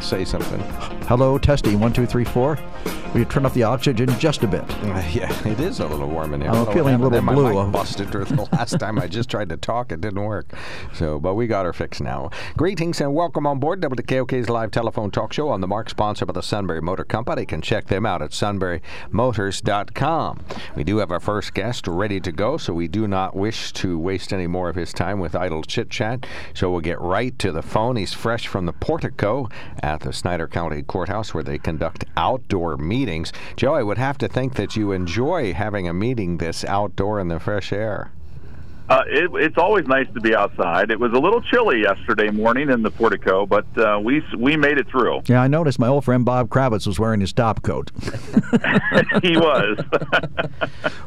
Say something. Hello, testing one two three four. Will you turn up the oxygen just a bit? Uh, yeah, it is a little warm in here. I'm I feeling a little there. My blue. mic busted the last time I just tried to talk, it didn't work. So, but we got her fixed now. Greetings and welcome on board WKOK's live telephone talk show on the Mark, sponsored by the Sunbury Motor Company. You can check them out at sunburymotors.com. We do have our first guest ready to go, so we do not wish to waste any more of his time with idle chit chat. So we'll get right to the phone. He's fresh from the portico at the Snyder County Courthouse where they conduct outdoor meetings. Joe, I would have to think that you enjoy having a meeting this outdoor in the fresh air. Uh, it, it's always nice to be outside. It was a little chilly yesterday morning in the portico, but uh, we we made it through. Yeah, I noticed my old friend Bob Kravitz was wearing his top coat. he was.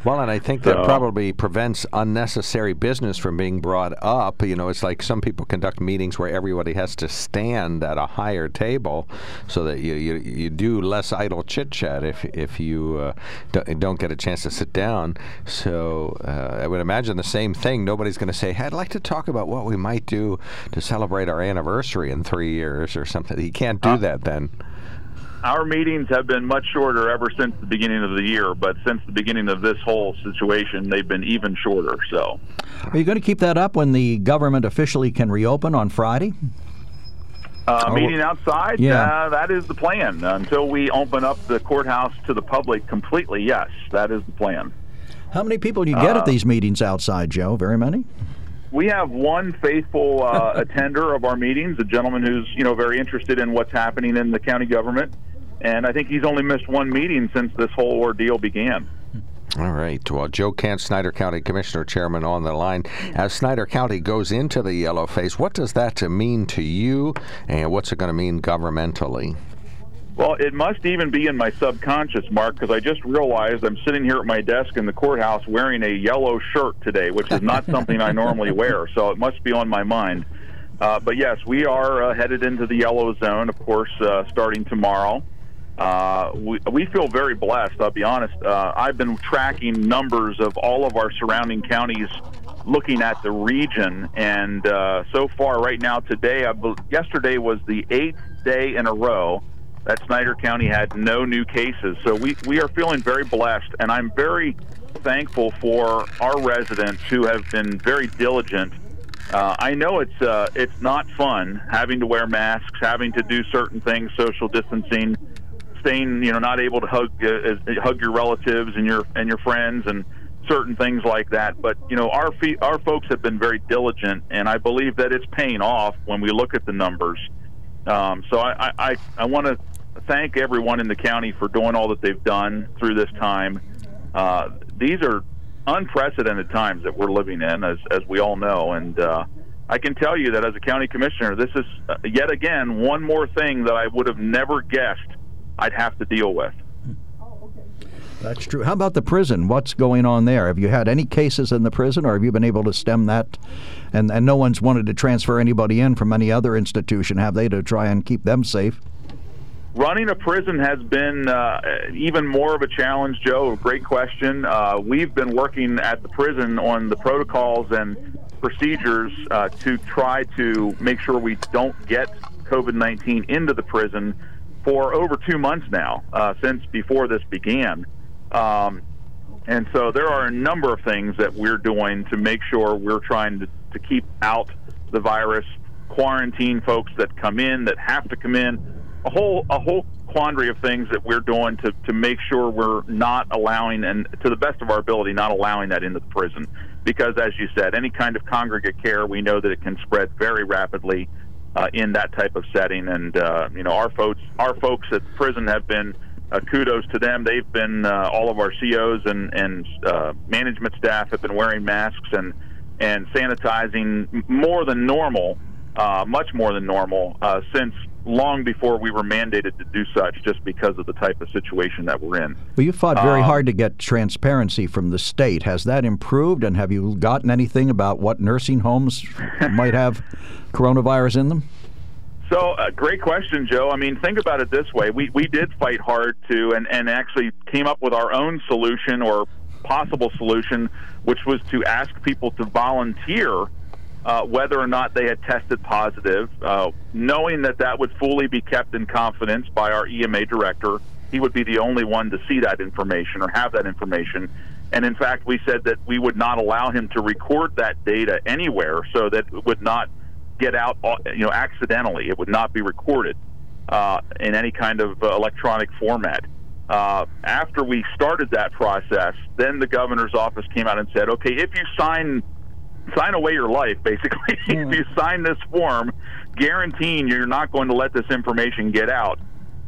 Well, and I think that So- probably prevents unnecessary business from being brought up. You know, it's like some people conduct meetings where everybody has to stand at a higher table so that you, you, you do less idle chit chat if, if you uh, don't, don't get a chance to sit down. So uh, I would imagine the same thing. Nobody's going to say, hey, I'd like to talk about what we might do to celebrate our anniversary in three years or something. You can't do that then. Our meetings have been much shorter ever since the beginning of the year, but since the beginning of this whole situation, they've been even shorter. So, Are you going to keep that up when the government officially can reopen on Friday? uh, Oh, meeting outside, yeah. uh, that is the plan. Until we open up the courthouse to the public completely, yes, that is the plan. How many people do you get Uh, at these meetings outside, Joe? Very many. We have one faithful uh, attender of our meetings, a gentleman who's you know very interested in what's happening in the county government, and I think he's only missed one meeting since this whole ordeal began. All right. Well, Joe Kantz, Snyder County Commissioner Chairman, on the line. As Snyder County goes into the yellow phase, what does that mean to you, and what's it going to mean governmentally? Well, it must even be in my subconscious, Mark, because I just realized I'm sitting here at my desk in the courthouse wearing a yellow shirt today, which is not something I normally wear. So it must be on my mind. Uh, but yes, we are uh, headed into the yellow zone, of course, uh, starting tomorrow. Uh, we, we feel very blessed, I'll be honest. Uh, I've been tracking numbers of all of our surrounding counties looking at the region, and uh, so far, right now, today, I, bel- yesterday was the eighth day in a row that Snyder County had no new cases. So we, we are feeling very blessed, and I'm very thankful for our residents who have been very diligent. Uh, I know it's uh, it's not fun having to wear masks, having to do certain things, social distancing, staying you know not able to hug uh, hug your relatives and your and your friends and certain things like that. But you know our fe- our folks have been very diligent, and I believe that it's paying off when we look at the numbers. Um, so I, I, I, I want to thank everyone in the county for doing all that they've done through this time. Uh, these are unprecedented times that we're living in, as, as we all know. And uh, I can tell you that as a county commissioner, this is uh, yet again one more thing that I would have never guessed I'd have to deal with. That's true. How about the prison? What's going on there? Have you had any cases in the prison, or have you been able to stem that? And and no one's wanted to transfer anybody in from any other institution, have they, to try and keep them safe? Running a prison has been uh, even more of a challenge, Joe. Great question. Uh, we've been working at the prison on the protocols and procedures uh, to try to make sure we don't get COVID 19 into the prison for over two months now, uh, since before this began. Um, and so there are a number of things that we're doing to make sure we're trying to, to keep out the virus, quarantine folks that come in, that have to come in, a whole a whole quandary of things that we're doing to, to make sure we're not allowing and to the best of our ability not allowing that into the prison. because, as you said, any kind of congregate care, we know that it can spread very rapidly uh, in that type of setting. And uh, you know, our folks, our folks at prison have been uh, kudos to them. They've been uh, all of our COs and and uh, management staff have been wearing masks and and sanitizing more than normal, uh, much more than normal uh, since long before we were mandated to do such just because of the type of situation that we're in. Well, you fought very um, hard to get transparency from the state. Has that improved, and have you gotten anything about what nursing homes might have coronavirus in them? So, uh, great question, Joe. I mean, think about it this way: we we did fight hard to, and and actually came up with our own solution or possible solution, which was to ask people to volunteer uh, whether or not they had tested positive, uh, knowing that that would fully be kept in confidence by our EMA director. He would be the only one to see that information or have that information. And in fact, we said that we would not allow him to record that data anywhere so that it would not get out, uh, you know, accidentally. It would not be recorded uh, in any kind of uh, electronic format. Uh, after we started that process, then the governor's office came out and said, okay, if you sign sign away your life, basically. Mm. if you sign this form guaranteeing you're not going to let this information get out,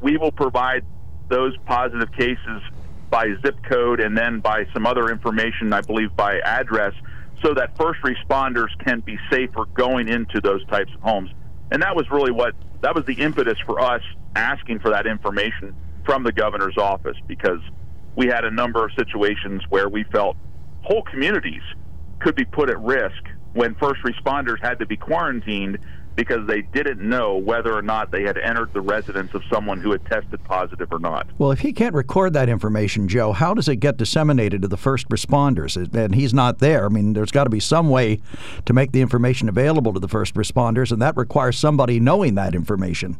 we will provide those positive cases by zip code and then by some other information, I believe by address, so that first responders can be safer going into those types of homes. And that was really what that was the impetus for us asking for that information from the governor's office because we had a number of situations where we felt whole communities could be put at risk when first responders had to be quarantined because they didn't know whether or not they had entered the residence of someone who had tested positive or not. Well, if he can't record that information, Joe, how does it get disseminated to the first responders? And he's not there. I mean, there's got to be some way to make the information available to the first responders, and that requires somebody knowing that information.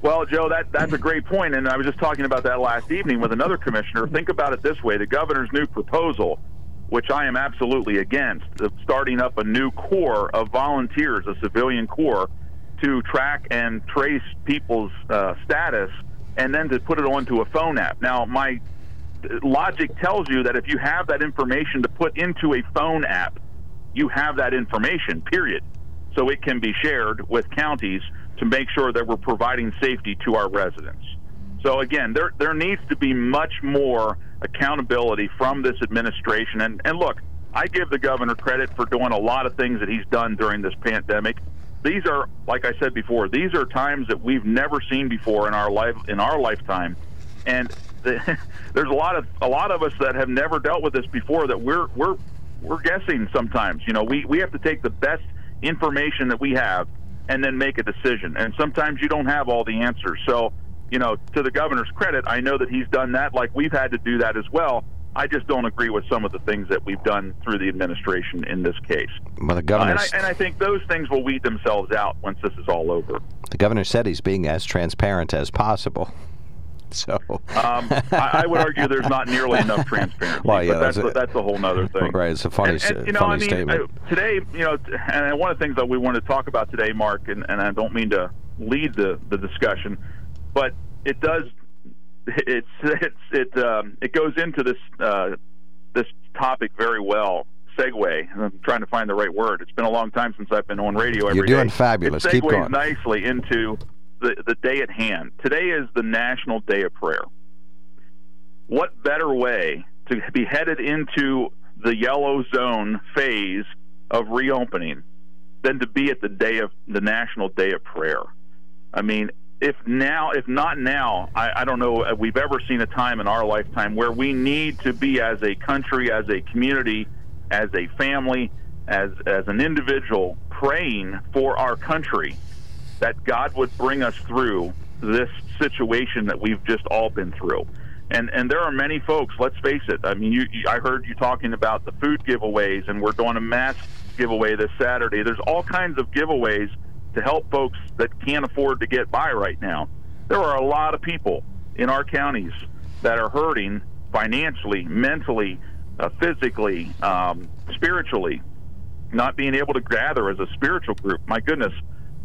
Well, Joe, that that's a great point, and I was just talking about that last evening with another commissioner. Think about it this way: the governor's new proposal which I am absolutely against, starting up a new corps of volunteers, a civilian corps, to track and trace people's uh, status and then to put it onto a phone app. Now, my logic tells you that if you have that information to put into a phone app, you have that information, period. So it can be shared with counties to make sure that we're providing safety to our residents. So again, there there needs to be much more accountability from this administration. And, and look, I give the governor credit for doing a lot of things that he's done during this pandemic. These are, like I said before, these are times that we've never seen before in our life in our lifetime, and the, there's a lot of a lot of us that have never dealt with this before. That we're we're we're guessing sometimes. You know, we we have to take the best information that we have and then make a decision. And sometimes you don't have all the answers. So you know, to the governor's credit, I know that he's done that like we've had to do that as well. I just don't agree with some of the things that we've done through the administration in this case. Well, the governor, uh, and, I, and I think those things will weed themselves out once this is all over. The governor said he's being as transparent as possible. So um, I, I, would argue there's not nearly enough transparency. Well, yeah, that's, that's, a, that's a whole other thing. Right, it's a funny, and, and, you know, funny I mean, statement. today, you know, and one of the things that we want to talk about today, Mark, and, and I don't mean to lead the, the discussion, but it does it's it's it um, it goes into this uh, this topic very well. Segue. I'm trying to find the right word. It's been a long time since I've been on radio every You're doing day. fabulous. It Keep going. nicely into the the day at hand. Today is the National Day of Prayer. What better way to be headed into the yellow zone phase of reopening than to be at the day of the National Day of Prayer? I mean, if now, if not now, I, I don't know if we've ever seen a time in our lifetime where we need to be as a country, as a community, as a family, as as an individual, praying for our country that God would bring us through this situation that we've just all been through. And and there are many folks. Let's face it. I mean, you, you, I heard you talking about the food giveaways, and we're doing a mass giveaway this Saturday. There's all kinds of giveaways to help folks that can't afford to get by right now. There are a lot of people in our counties that are hurting financially, mentally, uh, physically, um, spiritually, not being able to gather as a spiritual group. My goodness,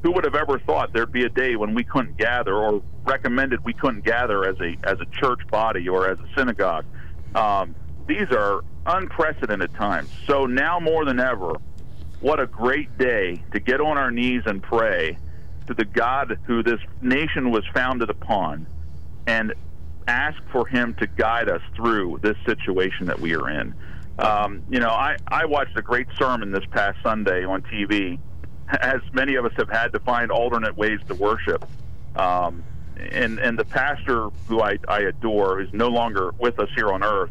who would have ever thought there'd be a day when we couldn't gather or recommended we couldn't gather as a as a church body or as a synagogue? Um, these are unprecedented times. So now more than ever, what a great day to get on our knees and pray to the God who this nation was founded upon and ask for him to guide us through this situation that we are in. Um, you know, I, I watched a great sermon this past Sunday on TV, as many of us have had to find alternate ways to worship. Um, and, and the pastor who I, I adore, who's no longer with us here on earth,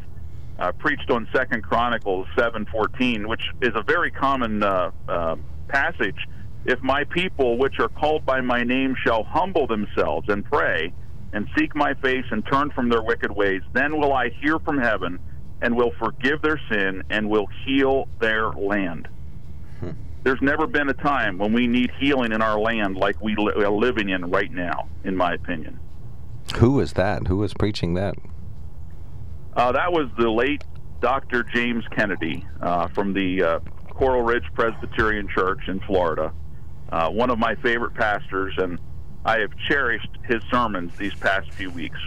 uh, preached on Second Chronicles 7:14, which is a very common uh, uh, passage. If my people, which are called by my name, shall humble themselves and pray and seek my face and turn from their wicked ways, then will I hear from heaven and will forgive their sin and will heal their land. There's never been a time when we need healing in our land like we li- are living in right now, in my opinion. Who is that? Who is preaching that? Uh, that was the late Dr. James Kennedy uh, from the uh, Coral Ridge Presbyterian Church in Florida. Uh, one of my favorite pastors, and I have cherished his sermons these past few weeks.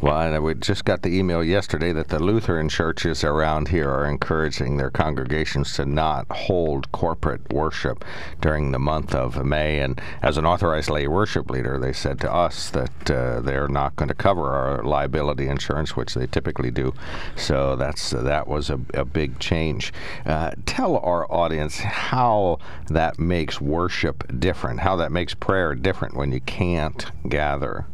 Well, and we just got the email yesterday that the Lutheran churches around here are encouraging their congregations to not hold corporate worship during the month of May. And as an authorized lay worship leader, they said to us that uh, they're not going to cover our liability insurance, which they typically do. So that's uh, that was a, a big change. Uh, tell our audience how that makes worship different, how that makes prayer different when you can't gather.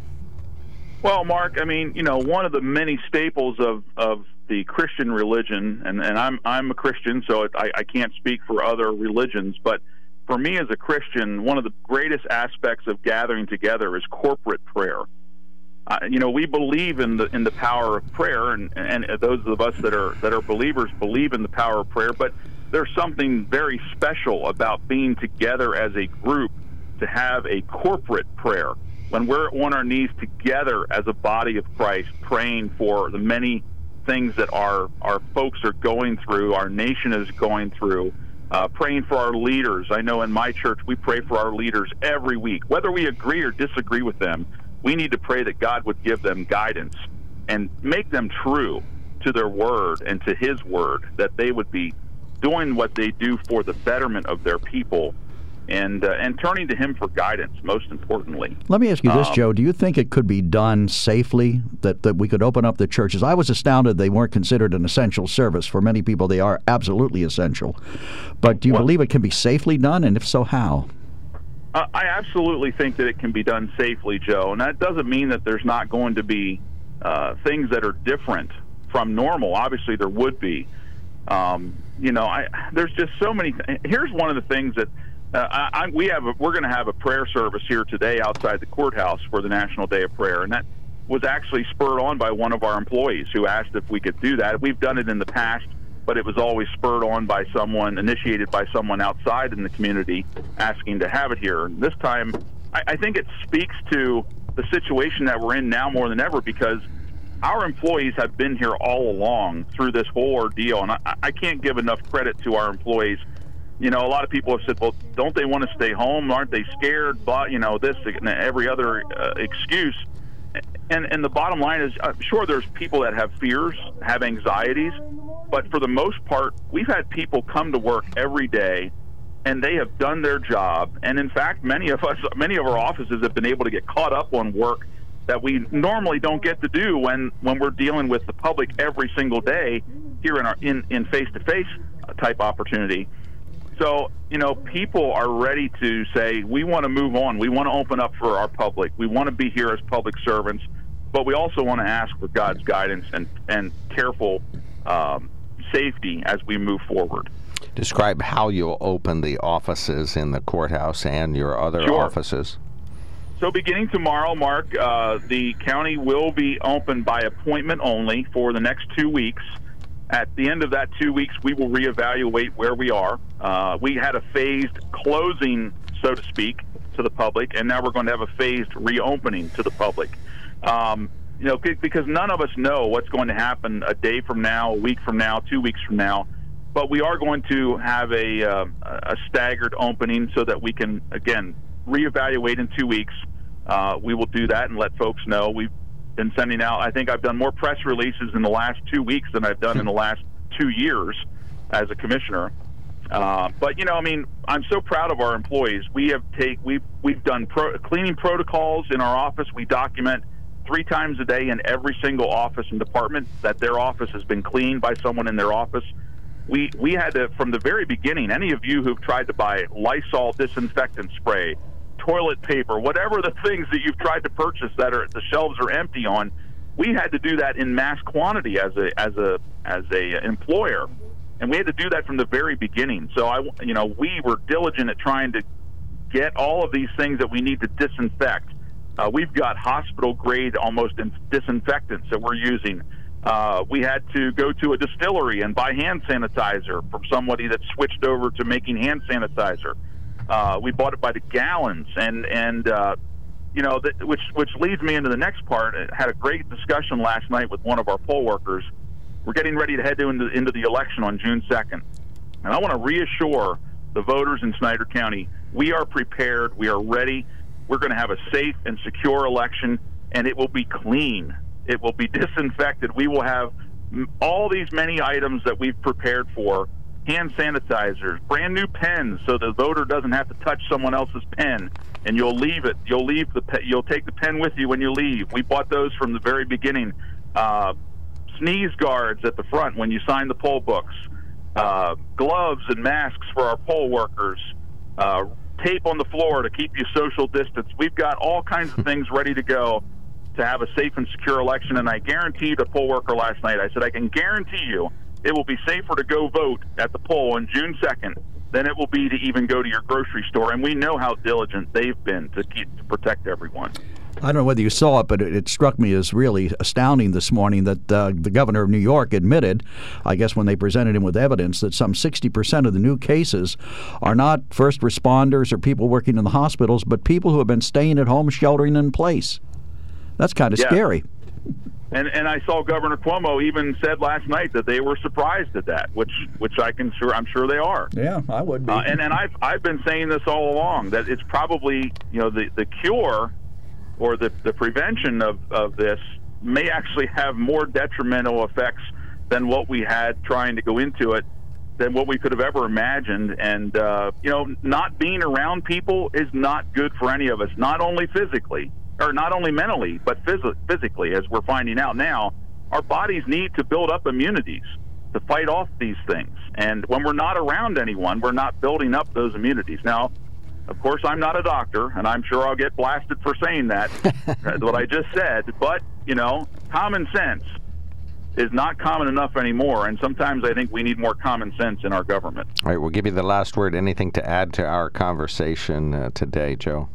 Well, Mark, I mean, you know, one of the many staples of, of the Christian religion, and, and I'm I'm a Christian, so I, I can't speak for other religions, but for me as a Christian, one of the greatest aspects of gathering together is corporate prayer. Uh, you know, we believe in the in the power of prayer, and, and those of us that are that are believers believe in the power of prayer. But there's something very special about being together as a group to have a corporate prayer when we're on our knees together as a body of Christ, praying for the many things that our our folks are going through, our nation is going through, uh, praying for our leaders. I know in my church we pray for our leaders every week, whether we agree or disagree with them. We need to pray that God would give them guidance and make them true to their word and to His word, that they would be doing what they do for the betterment of their people and uh, and turning to him for guidance most importantly. Let me ask you this um, joe. Do you think it could be done safely that, that we could open up the churches? I was astounded they weren't considered an essential service. For many people they are absolutely essential. But do you well, believe it can be safely done? And if so how? I absolutely think that it can be done safely joe. And that doesn't mean that there's not going to be uh, things that are different from normal. Obviously there would be. Um, you know I, there's just so many th- here's one of the things that uh, I, I, we have a, we're going to have a prayer service here today outside the courthouse for the National Day of Prayer, and that was actually spurred on by one of our employees who asked if we could do that. We've done it in the past, but it was always spurred on by someone, initiated by someone outside in the community, asking to have it here. And this time, I, I think it speaks to the situation that we're in now more than ever because our employees have been here all along through this whole ordeal, and I, I can't give enough credit to our employees you know, a lot of people have said, well, don't they want to stay home? Aren't they scared? But, you know, this and every other uh, excuse. And, and the bottom line is, I'm sure there's people that have fears, have anxieties, but for the most part, we've had people come to work every day and they have done their job. And in fact, many of us, many of our offices have been able to get caught up on work that we normally don't get to do when, when we're dealing with the public every single day here in our in, in face-to-face type opportunity. So, you know, people are ready to say, we want to move on. We want to open up for our public. We want to be here as public servants, but we also want to ask for God's guidance and, and careful um, safety as we move forward. Describe how you'll open the offices in the courthouse and your other sure. offices. So, beginning tomorrow, Mark, uh, the county will be open by appointment only for the next two weeks. At the end of that two weeks, we will reevaluate where we are. Uh, we had a phased closing, so to speak, to the public, and now we're going to have a phased reopening to the public. Um, you know, because none of us know what's going to happen a day from now, a week from now, two weeks from now. But we are going to have a, uh, a staggered opening so that we can, again, reevaluate in two weeks. Uh, we will do that and let folks know. We've been sending out. I think I've done more press releases in the last two weeks than I've done in the last two years as a commissioner. Uh, but you know, I mean, I'm so proud of our employees. We have take we've we've done pro- cleaning protocols in our office. We document three times a day in every single office and department that their office has been cleaned by someone in their office. We we had to from the very beginning. Any of you who've tried to buy Lysol disinfectant spray, toilet paper, whatever the things that you've tried to purchase that are the shelves are empty on, we had to do that in mass quantity as a as a as a employer and we had to do that from the very beginning. So I, you know, we were diligent at trying to get all of these things that we need to disinfect. Uh, we've got hospital grade almost disinfectants that we're using. Uh, we had to go to a distillery and buy hand sanitizer from somebody that switched over to making hand sanitizer. Uh, we bought it by the gallons, and and uh, you know, which which leads me into the next part. I had a great discussion last night with one of our poll workers we're getting ready to head into, into the election on June 2nd. And I want to reassure the voters in Snyder County we are prepared, we are ready. We're going to have a safe and secure election, and it will be clean. It will be disinfected. We will have all these many items that we've prepared for hand sanitizers, brand new pens, so the voter doesn't have to touch someone else's pen, and you'll leave it. You'll leave the pe- you'll take the pen with you when you leave. We bought those from the very beginning. Uh, sneeze guards at the front when you sign the poll books, uh, gloves and masks for our poll workers, uh, tape on the floor to keep you social distance. We've got all kinds of things ready to go to have a safe and secure election. And I guaranteed a poll worker last night, I said, I can guarantee you it will be safer to go vote at the poll on June 2nd than it will be to even go to your grocery store. And we know how diligent they've been to keep to protect everyone. I don't know whether you saw it, but it, it struck me as really astounding this morning that uh, the governor of New York admitted, I guess when they presented him with evidence, that some 60% of the new cases are not first responders or people working in the hospitals, but people who have been staying at home sheltering in place. That's kind of yeah. scary. And and I saw Governor Cuomo even said last night that they were surprised at that, which which I can sure I'm sure they are. Yeah, I would be. Uh, and and I've I've been saying this all along that it's probably you know the the cure or the, the prevention of, of this may actually have more detrimental effects than what we had trying to go into it than what we could have ever imagined. And, uh, you know, not being around people is not good for any of us, not only physically, or not only mentally, but phys- physically, as we're finding out now. Our bodies need to build up immunities to fight off these things. And when we're not around anyone, we're not building up those immunities. Now, of course, I'm not a doctor, and I'm sure I'll get blasted for saying that, what I just said. But, you know, common sense is not common enough anymore, and sometimes I think we need more common sense in our government. All right, we'll give you the last word. Anything to add to our conversation uh, today, Joe?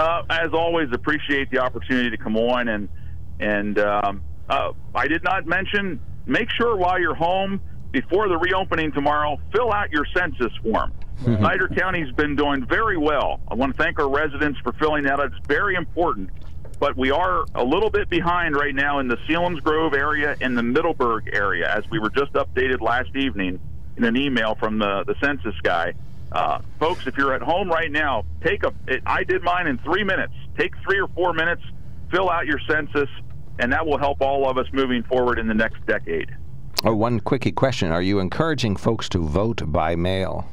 Uh, as always, appreciate the opportunity to come on, and and um, uh, I did not mention. Make sure while you're home before the reopening tomorrow, fill out your census form. Mm-hmm. Snyder County's been doing very well. I want to thank our residents for filling that out. It's very important. But we are a little bit behind right now in the Selinsgrove area and the Middleburg area, as we were just updated last evening in an email from the, the census guy. Uh, folks, if you're at home right now, take a. It, I did mine in three minutes. Take three or four minutes, fill out your census, and that will help all of us moving forward in the next decade. Oh, one quickie question: Are you encouraging folks to vote by mail?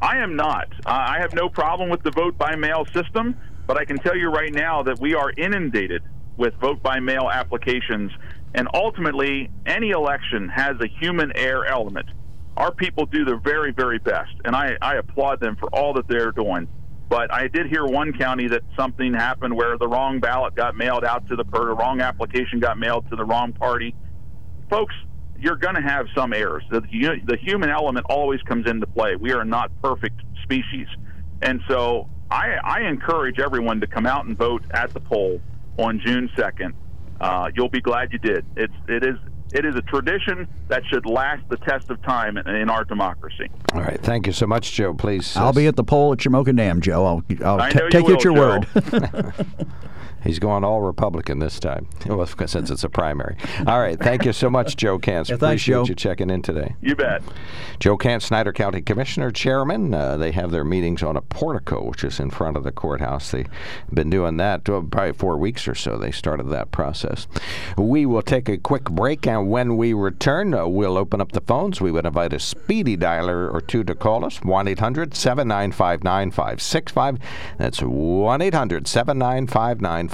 I am not. Uh, I have no problem with the vote by mail system, but I can tell you right now that we are inundated with vote by mail applications, and ultimately, any election has a human error element. Our people do their very, very best, and I, I applaud them for all that they're doing. But I did hear one county that something happened where the wrong ballot got mailed out to the per, wrong application got mailed to the wrong party. Folks, you're going to have some errors. The, the human element always comes into play. We are not perfect species. And so I, I encourage everyone to come out and vote at the poll on June 2nd. Uh, you'll be glad you did. It's, it is it is a tradition that should last the test of time in, in our democracy. All right. Thank you so much, Joe. Please. I'll uh, be at the poll at Shamokin Dam, Joe. I'll, I'll t- take you it your Joe. word. He's going all Republican this time, well, since it's a primary. All right. Thank you so much, Joe Kantz. Yeah, thanks, Appreciate Joe. you checking in today. You bet. Joe Kantz, Snyder County Commissioner, Chairman. Uh, they have their meetings on a portico, which is in front of the courthouse. They've been doing that uh, probably four weeks or so. They started that process. We will take a quick break, and when we return, uh, we'll open up the phones. We would invite a speedy dialer or two to call us 1 800 795 9565. That's 1 800 795 9565.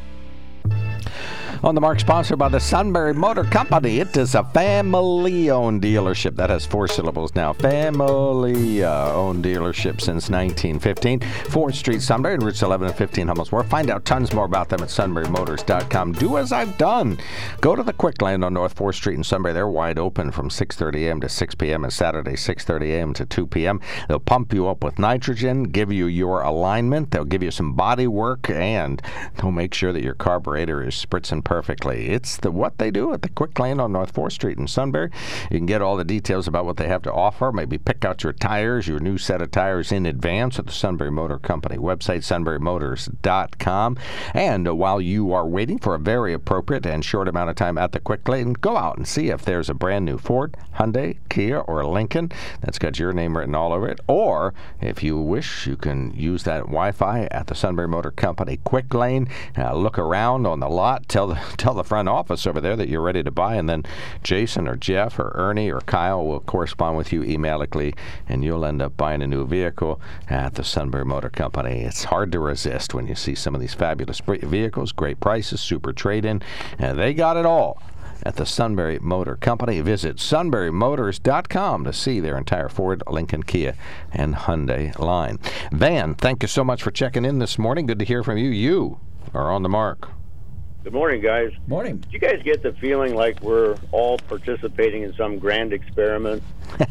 On the mark, sponsored by the Sunbury Motor Company. It is a family-owned dealership that has four syllables now. Family-owned dealership since 1915. 4th Street, Sunbury, and routes 11 and 15 Hummel's Wharf. Find out tons more about them at sunburymotors.com. Do as I've done. Go to the Quick Lane on North 4th Street in Sunbury. They're wide open from 6:30 a.m. to 6 p.m. and Saturday 6:30 a.m. to 2 p.m. They'll pump you up with nitrogen, give you your alignment. They'll give you some body work, and they'll make sure that your carburetor is spritzing perfectly. It's the what they do at the Quick Lane on North 4th Street in Sunbury. You can get all the details about what they have to offer. Maybe pick out your tires, your new set of tires in advance at the Sunbury Motor Company website, sunburymotors.com. And uh, while you are waiting for a very appropriate and short amount of time at the Quick Lane, go out and see if there's a brand new Ford, Hyundai, Kia, or Lincoln that's got your name written all over it. Or if you wish, you can use that Wi-Fi at the Sunbury Motor Company Quick Lane. Uh, look around on the lot. Tell the tell the front office over there that you're ready to buy, and then Jason or Jeff or Ernie or Kyle will correspond with you emailically, and you'll end up buying a new vehicle at the Sunbury Motor Company. It's hard to resist when you see some of these fabulous vehicles, great prices, super trade-in, and they got it all at the Sunbury Motor Company. Visit sunburymotors.com to see their entire Ford, Lincoln, Kia, and Hyundai line. Van, thank you so much for checking in this morning. Good to hear from you. You are on the mark. Good morning, guys. Morning. Do you guys get the feeling like we're all participating in some grand experiment?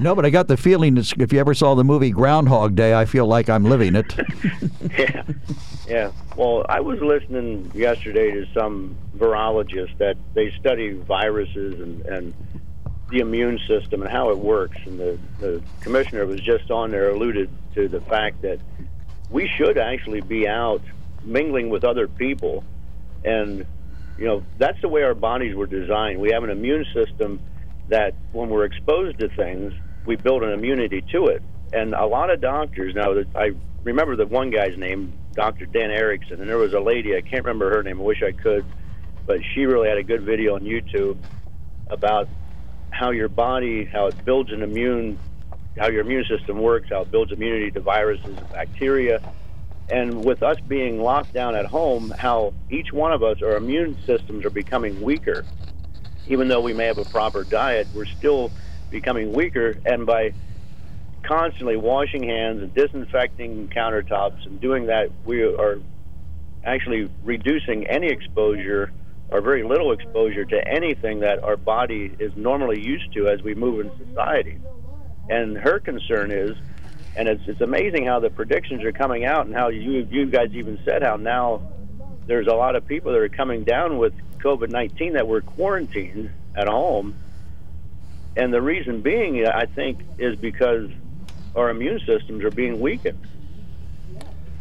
No, but I got the feeling it's, if you ever saw the movie Groundhog Day, I feel like I'm living it. yeah. Yeah. Well, I was listening yesterday to some virologist that they study viruses and, and the immune system and how it works. And the, the commissioner was just on there alluded to the fact that we should actually be out mingling with other people. And, you know, that's the way our bodies were designed. We have an immune system that when we're exposed to things, we build an immunity to it. And a lot of doctors, now, I remember the one guy's name, Dr. Dan Erickson, and there was a lady, I can't remember her name, I wish I could, but she really had a good video on YouTube about how your body, how it builds an immune, how your immune system works, how it builds immunity to viruses and bacteria. And with us being locked down at home, how each one of us, our immune systems are becoming weaker. Even though we may have a proper diet, we're still becoming weaker. And by constantly washing hands and disinfecting countertops and doing that, we are actually reducing any exposure or very little exposure to anything that our body is normally used to as we move in society. And her concern is, and it's, it's amazing how the predictions are coming out and how you, you guys even said how now there's a lot of people that are coming down with COVID 19 that were quarantined at home. And the reason being, I think, is because our immune systems are being weakened.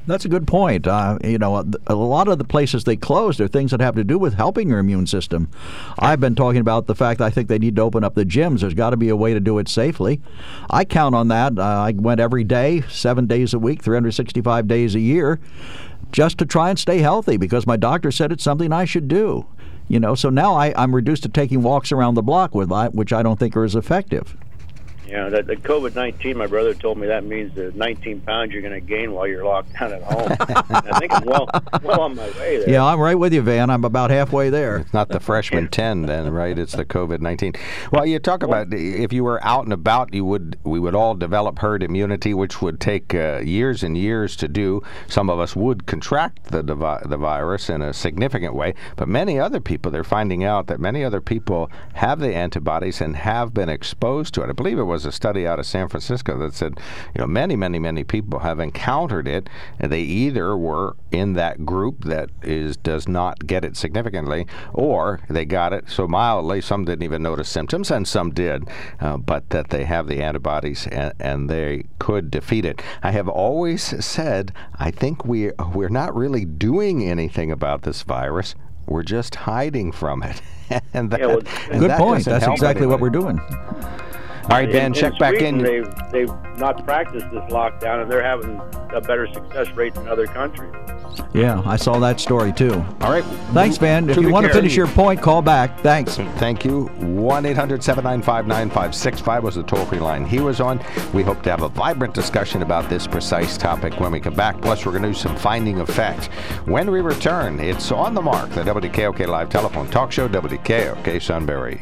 That's a good point. Uh, you know, a lot of the places they closed are things that have to do with helping your immune system. I've been talking about the fact I think they need to open up the gyms. There's got to be a way to do it safely. I count on that. Uh, I went every day, seven days a week, 365 days a year, just to try and stay healthy because my doctor said it's something I should do. You know, so now I, I'm reduced to taking walks around the block with which I don't think are as effective. Yeah, that the COVID nineteen. My brother told me that means the nineteen pounds you're going to gain while you're locked down at home. I think I'm well, well on my way there. Yeah, I'm right with you, Van. I'm about halfway there. It's not the freshman ten, then, right? It's the COVID nineteen. Well, you talk about if you were out and about, you would we would all develop herd immunity, which would take uh, years and years to do. Some of us would contract the the virus in a significant way, but many other people they're finding out that many other people have the antibodies and have been exposed to it. I believe it was was a study out of San Francisco that said, you know, many, many, many people have encountered it, and they either were in that group that is does not get it significantly, or they got it so mildly some didn't even notice symptoms, and some did, uh, but that they have the antibodies and, and they could defeat it. I have always said I think we we're not really doing anything about this virus. We're just hiding from it. and that, yeah, well, and good that point. That's exactly anybody. what we're doing. All right, Ben, in, check in back Sweden, in. They've, they've not practiced this lockdown, and they're having a better success rate than other countries. Yeah, I saw that story too. All right. Thanks, Van. If you be want to finish your point, call back. Thanks. Thank you. 1 800 795 9565 was the toll free line he was on. We hope to have a vibrant discussion about this precise topic when we come back. Plus, we're going to do some finding of fact. When we return, it's on the mark, the WKOK Live Telephone Talk Show, WKOK Sunbury.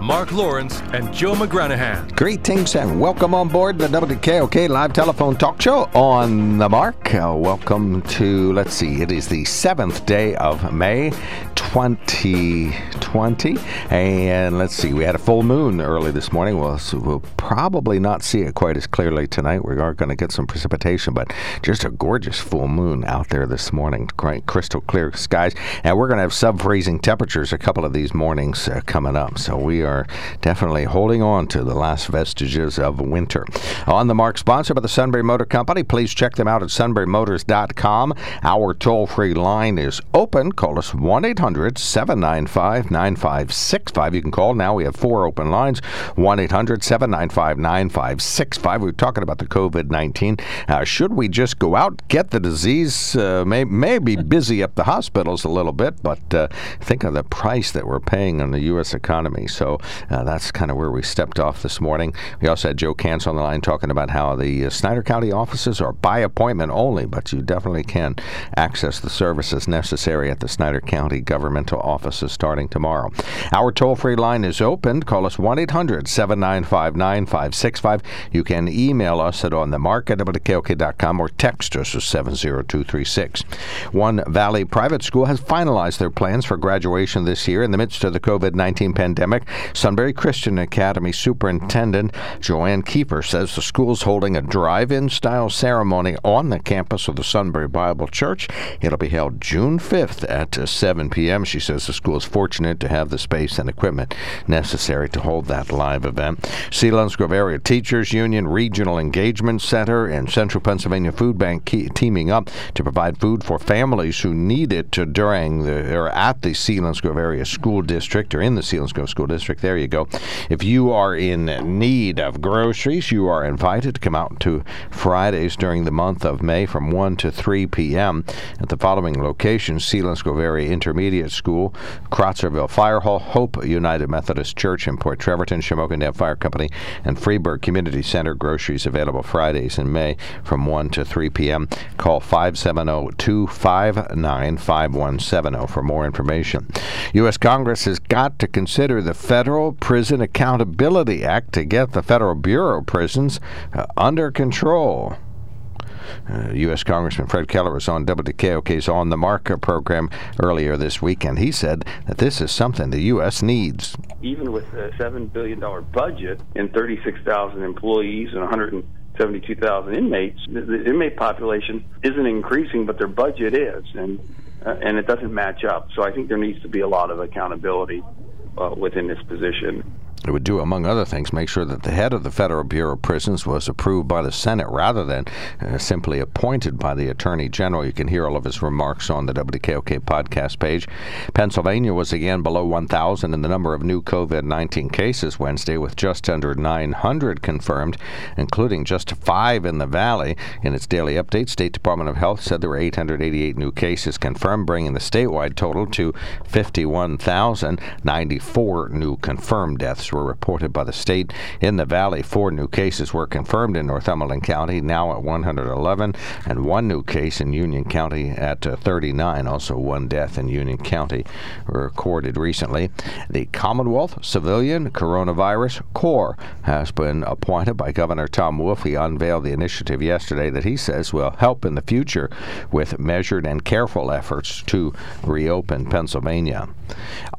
Mark Lawrence and Joe McGranahan. Greetings and welcome on board the WKOK live telephone talk show on the mark. Uh, welcome to, let's see, it is the seventh day of May 2020. And let's see, we had a full moon early this morning. Well, so we'll probably not see it quite as clearly tonight. We are going to get some precipitation, but just a gorgeous full moon out there this morning. Great crystal clear skies. And we're going to have sub freezing temperatures a couple of these mornings uh, coming up. So we are definitely holding on to the last vestiges of winter. On the mark, sponsored by the Sunbury Motor Company. Please check them out at sunburymotors.com. Our toll free line is open. Call us 1 800 795 9565. You can call now. We have four open lines 1 800 795 9565. We We're talking about the COVID 19. Uh, should we just go out, get the disease? Uh, may, may be busy up the hospitals a little bit, but uh, think of the price that we're paying on the U.S. economy. So uh, that's kind of where we stepped off this morning. We also had Joe Kantz on the line talking about how the uh, Snyder County offices are by appointment only, but you definitely can access the services necessary at the Snyder County governmental offices starting tomorrow. Our toll free line is open. Call us 1 800 795 9565. You can email us at onthemark at WKOK.com or text us at 70236. One Valley Private School has finalized their plans for graduation this year in the midst of the COVID 19 pandemic. Sunbury Christian Academy Superintendent Joanne Keeper says the school is holding a drive in style ceremony on the campus of the Sunbury Bible Church. It'll be held June 5th at uh, 7 p.m. She says the school is fortunate to have the space and equipment necessary to hold that live event. Selinsgrove Area Teachers Union Regional Engagement Center and Central Pennsylvania Food Bank ke- teaming up to provide food for families who need it during the or at the Selinsgrove Area School District or in the Selinsgrove School District. There you go. If you are in need of groceries, you are invited to come out to Fridays during the month of May from 1 to 3 p.m. at the following locations Selinsgrove Intermediate School, Kratzerville Fire Hall, Hope United Methodist Church in Port Trevorton, Shamokin Fire Company, and Freeburg Community Center. Groceries available Fridays in May from 1 to 3 p.m. Call 570 259 5170 for more information. U.S. Congress has got to consider the Federal Prison Accountability Act to get the Federal Bureau of Prisons uh, under control. Uh, U.S. Congressman Fred Keller was on WKOK's On the Mark program earlier this week, and he said that this is something the U.S. needs. Even with a $7 billion budget and 36,000 employees and 172,000 inmates, the, the inmate population isn't increasing, but their budget is, and, uh, and it doesn't match up. So I think there needs to be a lot of accountability uh, within this position. It would do, among other things, make sure that the head of the Federal Bureau of Prisons was approved by the Senate rather than uh, simply appointed by the Attorney General. You can hear all of his remarks on the WKOK podcast page. Pennsylvania was again below 1,000 in the number of new COVID 19 cases Wednesday, with just under 900 confirmed, including just five in the Valley. In its daily update, State Department of Health said there were 888 new cases confirmed, bringing the statewide total to 51,094 new confirmed deaths were reported by the state. In the valley, four new cases were confirmed in Northumberland County, now at 111, and one new case in Union County at uh, 39. Also, one death in Union County recorded recently. The Commonwealth Civilian Coronavirus Corps has been appointed by Governor Tom Wolf. He unveiled the initiative yesterday that he says will help in the future with measured and careful efforts to reopen Pennsylvania.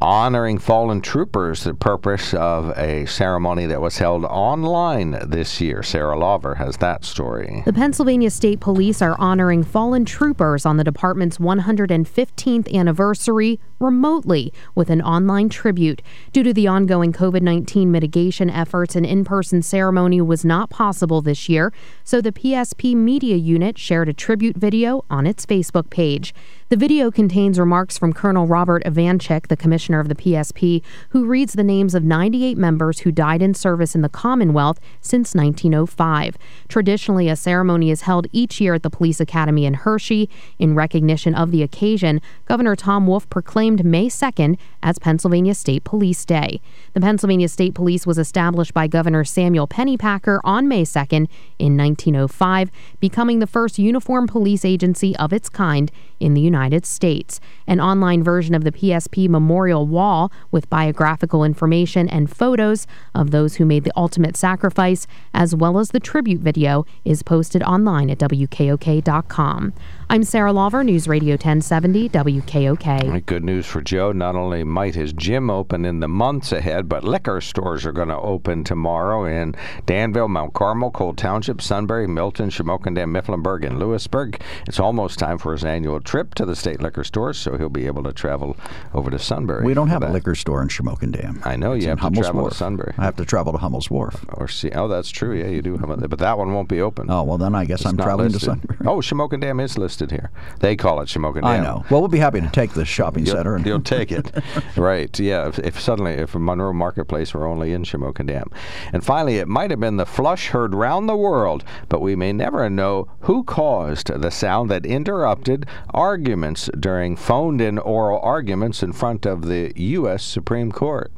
Honoring fallen troopers, the purpose of a ceremony that was held online this year. Sarah Lawver has that story. The Pennsylvania State Police are honoring fallen troopers on the department's 115th anniversary remotely with an online tribute. Due to the ongoing COVID 19 mitigation efforts, an in person ceremony was not possible this year, so the PSP Media Unit shared a tribute video on its Facebook page. The video contains remarks from Colonel Robert Evanchick, the commissioner of the PSP, who reads the names of 98 members who died in service in the Commonwealth since 1905. Traditionally, a ceremony is held each year at the Police Academy in Hershey. In recognition of the occasion, Governor Tom Wolf proclaimed May 2nd as Pennsylvania State Police Day. The Pennsylvania State Police was established by Governor Samuel Pennypacker on May 2nd in 1905, becoming the first uniform police agency of its kind in the United States. An online version of the PSP Memorial Wall with biographical information and photos of those who made the ultimate sacrifice, as well as the tribute video, is posted online at WKOK.com. I'm Sarah Lawver, News Radio 1070 WKOK. Good news for Joe. Not only might his gym open in the months ahead, but liquor stores are going to open tomorrow in Danville, Mount Carmel, Coal Township, Sunbury, Milton, Shamokin Dam, Mifflinburg, and Lewisburg. It's almost time for his annual trip to the state liquor stores, so he'll be able to travel over to Sunbury. We don't have that. a liquor store in Shamokin Dam. I know It's you in have to Hummel's travel Wharf. to Sunbury. I have to travel to Hummel's Wharf. Or see, oh, that's true. Yeah, you do but that one won't be open. Oh well, then I guess It's I'm not traveling listed. to Sunbury. Oh, Shamokin Dam is listed here. They call it Shamokin Dam. I know. Well, we'll be happy to take this shopping You'll, center. And you'll take it, right? Yeah. If, if suddenly, if Monroe Marketplace were only in Shamokin Dam, and finally, it might have been the flush heard round the world, but we may never know who caused the sound that interrupted arguments during phoned-in oral arguments in front of the U.S. Supreme Court.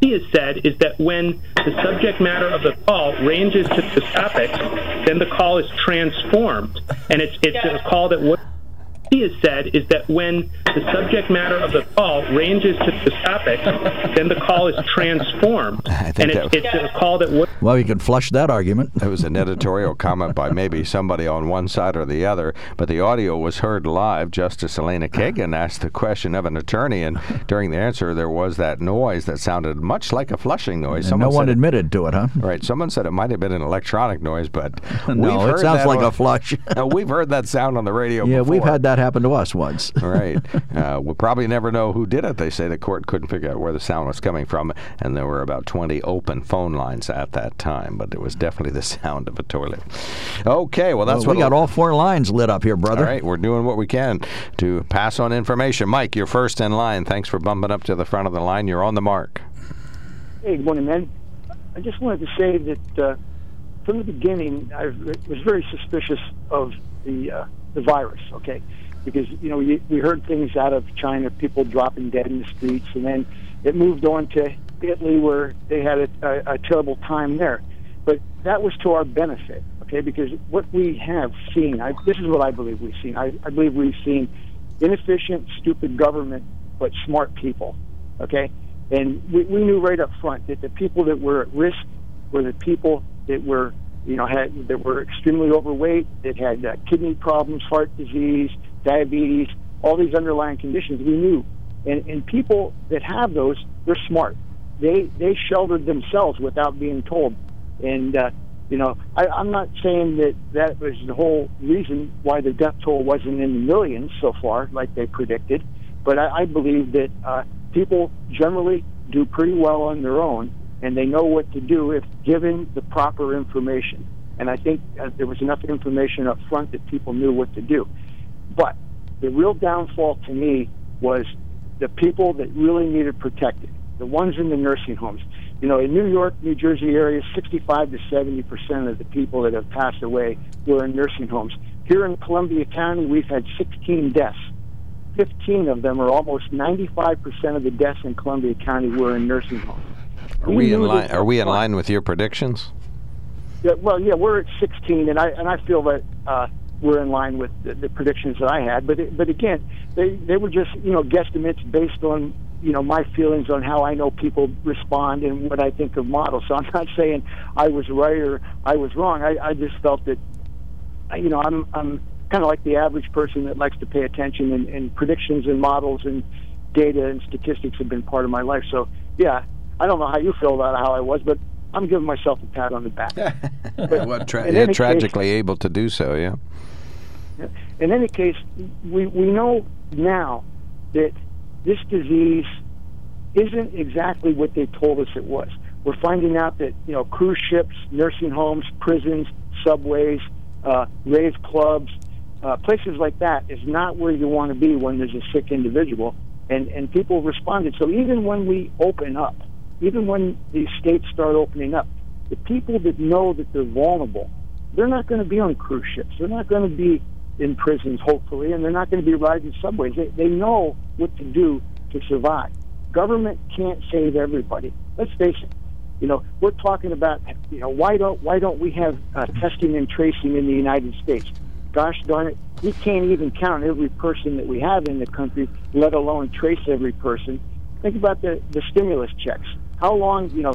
He has said is that when the subject matter of the call ranges to the topics, then the call is transformed, and it's it's a call that what he has said is that when the subject matter of the call ranges to the topic, then the call is transformed, I think and that- it's, it's a call that what well, you can flush that argument. It was an editorial comment by maybe somebody on one side or the other, but the audio was heard live. Justice Elena Kagan asked the question of an attorney, and during the answer, there was that noise that sounded much like a flushing noise. And no said one it- admitted to it, huh? Right. Someone said it might have been an electronic noise, but we've No, heard it sounds that like on- a flush. No, we've heard that sound on the radio yeah, before. we've had that happen to us once. right. Uh, we'll probably never know who did it. They say the court couldn't figure out where the sound was coming from, and there were about 20 open phone lines at that time, but it was definitely the sound of a toilet. Okay, well, that's Well, what we got all four lines lit up here, brother. All right, we're doing what we can to pass on information. Mike, you're first in line. Thanks for bumping up to the front of the line. You're on the mark. Hey, good morning, man. I just wanted to say that uh, from the beginning, I was very suspicious of the uh, the virus. Okay, because you know we, we heard things out of China, people dropping dead in the streets, and then it moved on to Italy, where they had a, a, a terrible time there. But that was to our benefit, okay? Because what we have seen, I, this is what I believe we've seen. I, I believe we've seen inefficient, stupid government, but smart people, okay? And we, we knew right up front that the people that were at risk were the people that were you know, had that were extremely overweight, that had uh, kidney problems, heart disease, diabetes, all these underlying conditions. We knew, and and people that have those, they're smart. They they sheltered themselves without being told, and uh, you know, I, I'm not saying that that was the whole reason why the death toll wasn't in the millions so far, like they predicted, but I, I believe that uh, people generally do pretty well on their own, and they know what to do if given the proper information. And I think uh, there was enough information up front that people knew what to do. But the real downfall to me was the people that really needed protected, the ones in the nursing homes. You know, in New York, New Jersey area, 65 to 70 percent of the people that have passed away were in nursing homes. Here in Columbia County, we've had 16 deaths. 15 of them, or almost 95 percent of the deaths in Columbia County, were in nursing homes. Are we in line? Are we in line with your predictions? Yeah, well, yeah, we're at 16, and I and I feel that uh, we're in line with the, the predictions that I had. But it, but again, they they were just you know guesstimates based on you know my feelings on how I know people respond and what I think of models. So I'm not saying I was right or I was wrong. I, I just felt that you know I'm I'm kind of like the average person that likes to pay attention, and, and predictions and models and data and statistics have been part of my life. So yeah, I don't know how you feel about how I was, but I'm giving myself a pat on the back. What tra- yeah, any case- tragically able to do so. Yeah. In any case, we, we know now that this disease isn't exactly what they told us it was. We're finding out that you know cruise ships, nursing homes, prisons, subways, uh, rave clubs, uh, places like that is not where you want to be when there's a sick individual, and and people responded. So even when we open up, even when these states start opening up, the people that know that they're vulnerable, they're not going to be on cruise ships. They're not going to be in prisons, hopefully, and they're not going to be riding subways. They, they know what to do to survive. Government can't save everybody. Let's face it. You know, we're talking about, you know, why don't why don't we have uh, testing and tracing in the United States? Gosh darn it, we can't even count every person that we have in the country, let alone trace every person. Think about the the stimulus checks. How long, you know,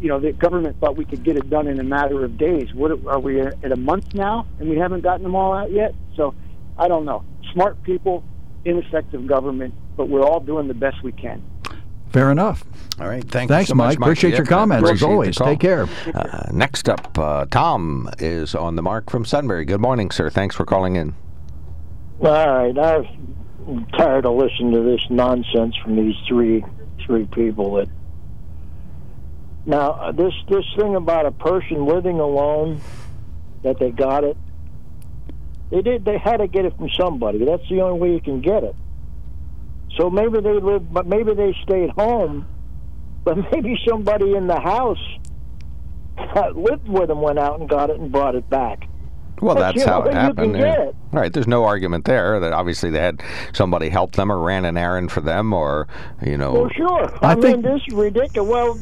you know, the government thought we could get it done in a matter of days. What are we at a month now, and we haven't gotten them all out yet? So, I don't know. Smart people, ineffective government, but we're all doing the best we can. Fair enough. All right. Thank Thanks, you so much, Mike. Appreciate Yeah, your comments, as appreciate the always. Take care. Uh, next up, uh, Tom is on the mark from Sunbury. Good morning, sir. Thanks for calling in. All right, I'm tired of listening to this nonsense from these three three people. That now uh, this this thing about a person living alone that they got it. They did. They had to get it from somebody. That's the only way you can get it. So maybe they lived, but maybe they stayed home. But maybe somebody in the house that lived with them went out and got it and brought it back. Well, But that's how it happened. can yeah. get. Right. There's no argument there that obviously they had somebody help them or ran an errand for them or, you know. Well, sure. I I, think- mean, this is ridiculous. Well,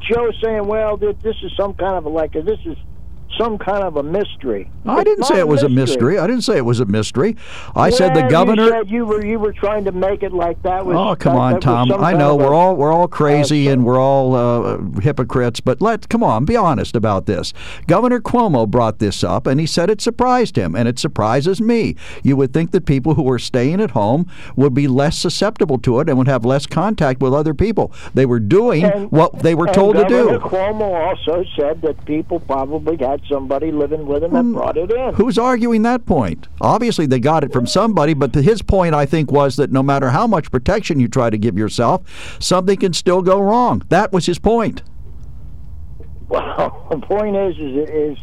Joe's saying, well, this, this is some kind of a, like, this is some kind of a mystery. I It's didn't say it was a mystery. I didn't say it was a mystery. I said the governor. You, said you were you were trying to make it like that was. Oh come on, Tom! I know we're all we're all crazy uh, and we're all uh, hypocrites, but let come on, be honest about this. Governor Cuomo brought this up, and he said it surprised him, and it surprises me. You would think that people who are staying at home would be less susceptible to it and would have less contact with other people. They were doing And- what they were told to Governor do. Cuomo also said that people probably had somebody living with them that um, brought it in. Who's arguing that point? Obviously, they got it from somebody, but his point, I think, was that no matter how much protection you try to give yourself, something can still go wrong. That was his point. Well, the point is, is, is,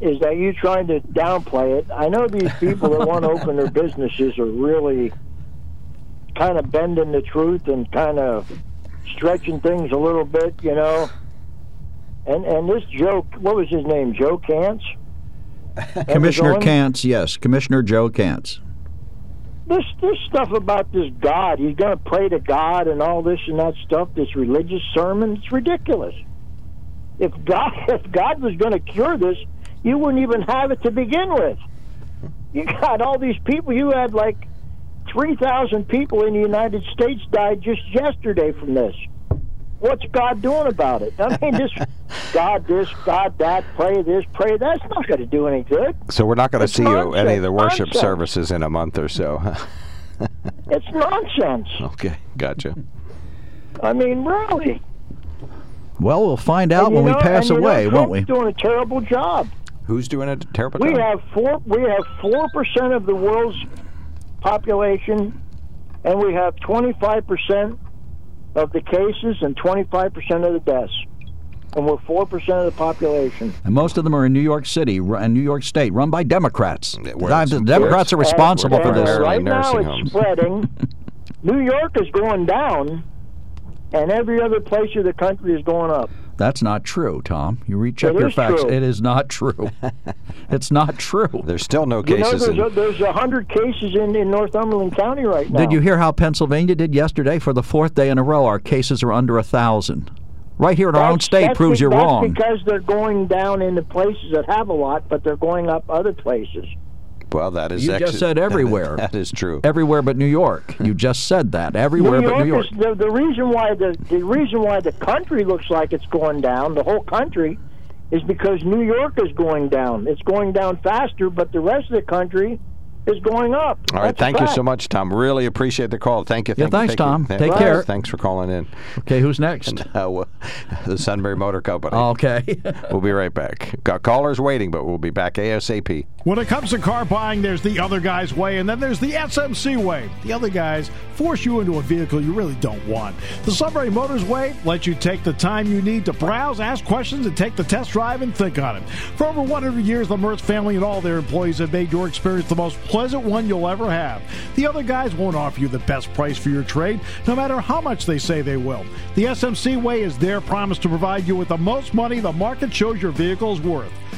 is that you trying to downplay it. I know these people that want to open their businesses are really kind of bending the truth and kind of stretching things a little bit, you know. And and this Joe, what was his name? Joe Kantz. Commissioner? Kantz, yes, Commissioner Joe Kantz. this this stuff about this God, he's going to pray to God and all this and that stuff, this religious sermon, it's ridiculous. If God if God was going to cure this, you wouldn't even have it to begin with. You got all these people. You had like three thousand people in the United States died just yesterday from this. What's God doing about it? I mean, this God this, God that, pray this, pray that's not going to do any good. So we're not going to It's see you any of the worship nonsense. services in a month or so. It's nonsense. okay, gotcha. I mean, really. Well, we'll find out And when you we pass and you know, away, won't we? Trump's doing a terrible job. Who's doing a terrible We job? have four. We have four percent of the world's population, and we have twenty-five percent of the cases and twenty-five percent of the deaths, and we're four percent of the population. And most of them are in New York City and New York State, run by Democrats. the Democrats are responsible for this. Right now, it's homes. spreading. New York is going down, and every other place in the country is going up. That's not true, Tom. You recheck It your facts. true. It is not true. it's not true. There's still no You know, cases there's in. a, there's hundred cases in, in Northumberland County right now. Did you hear how Pennsylvania did yesterday? For the fourth day in a row, our cases are under a thousand. Right here in our own state that's proves be- you're that's wrong. because they're going down into places that have a lot, but they're going up other places. Well, that is You ex- just said everywhere. that is true. Everywhere but New York. You just said that. Everywhere New but New York. is the, the reason why the the reason why the country looks like it's going down, the whole country, is because New York is going down. It's going down faster, but the rest of the country is going up. All right, That's thank you so much, Tom. Really appreciate the call. Thank you. Yeah, Thank you, thanks, thank you. Tom. Th- Take thanks. care. Thanks for calling in. Okay, who's next? Uh, well, the Sunbury Motor Company. Okay. We'll be right back. Got callers waiting, but we'll be back ASAP. When it comes to car buying, there's the other guy's way, and then there's the SMC way. The other guys force you into a vehicle you really don't want. The Sunbury Motors way lets you take the time you need to browse, ask questions, and take the test drive and think on it. For over 100 years, the Mertz family and all their employees have made your experience the most pleasant one you'll ever have. The other guys won't offer you the best price for your trade, no matter how much they say they will. The SMC way is their promise to provide you with the most money the market shows your vehicle is worth.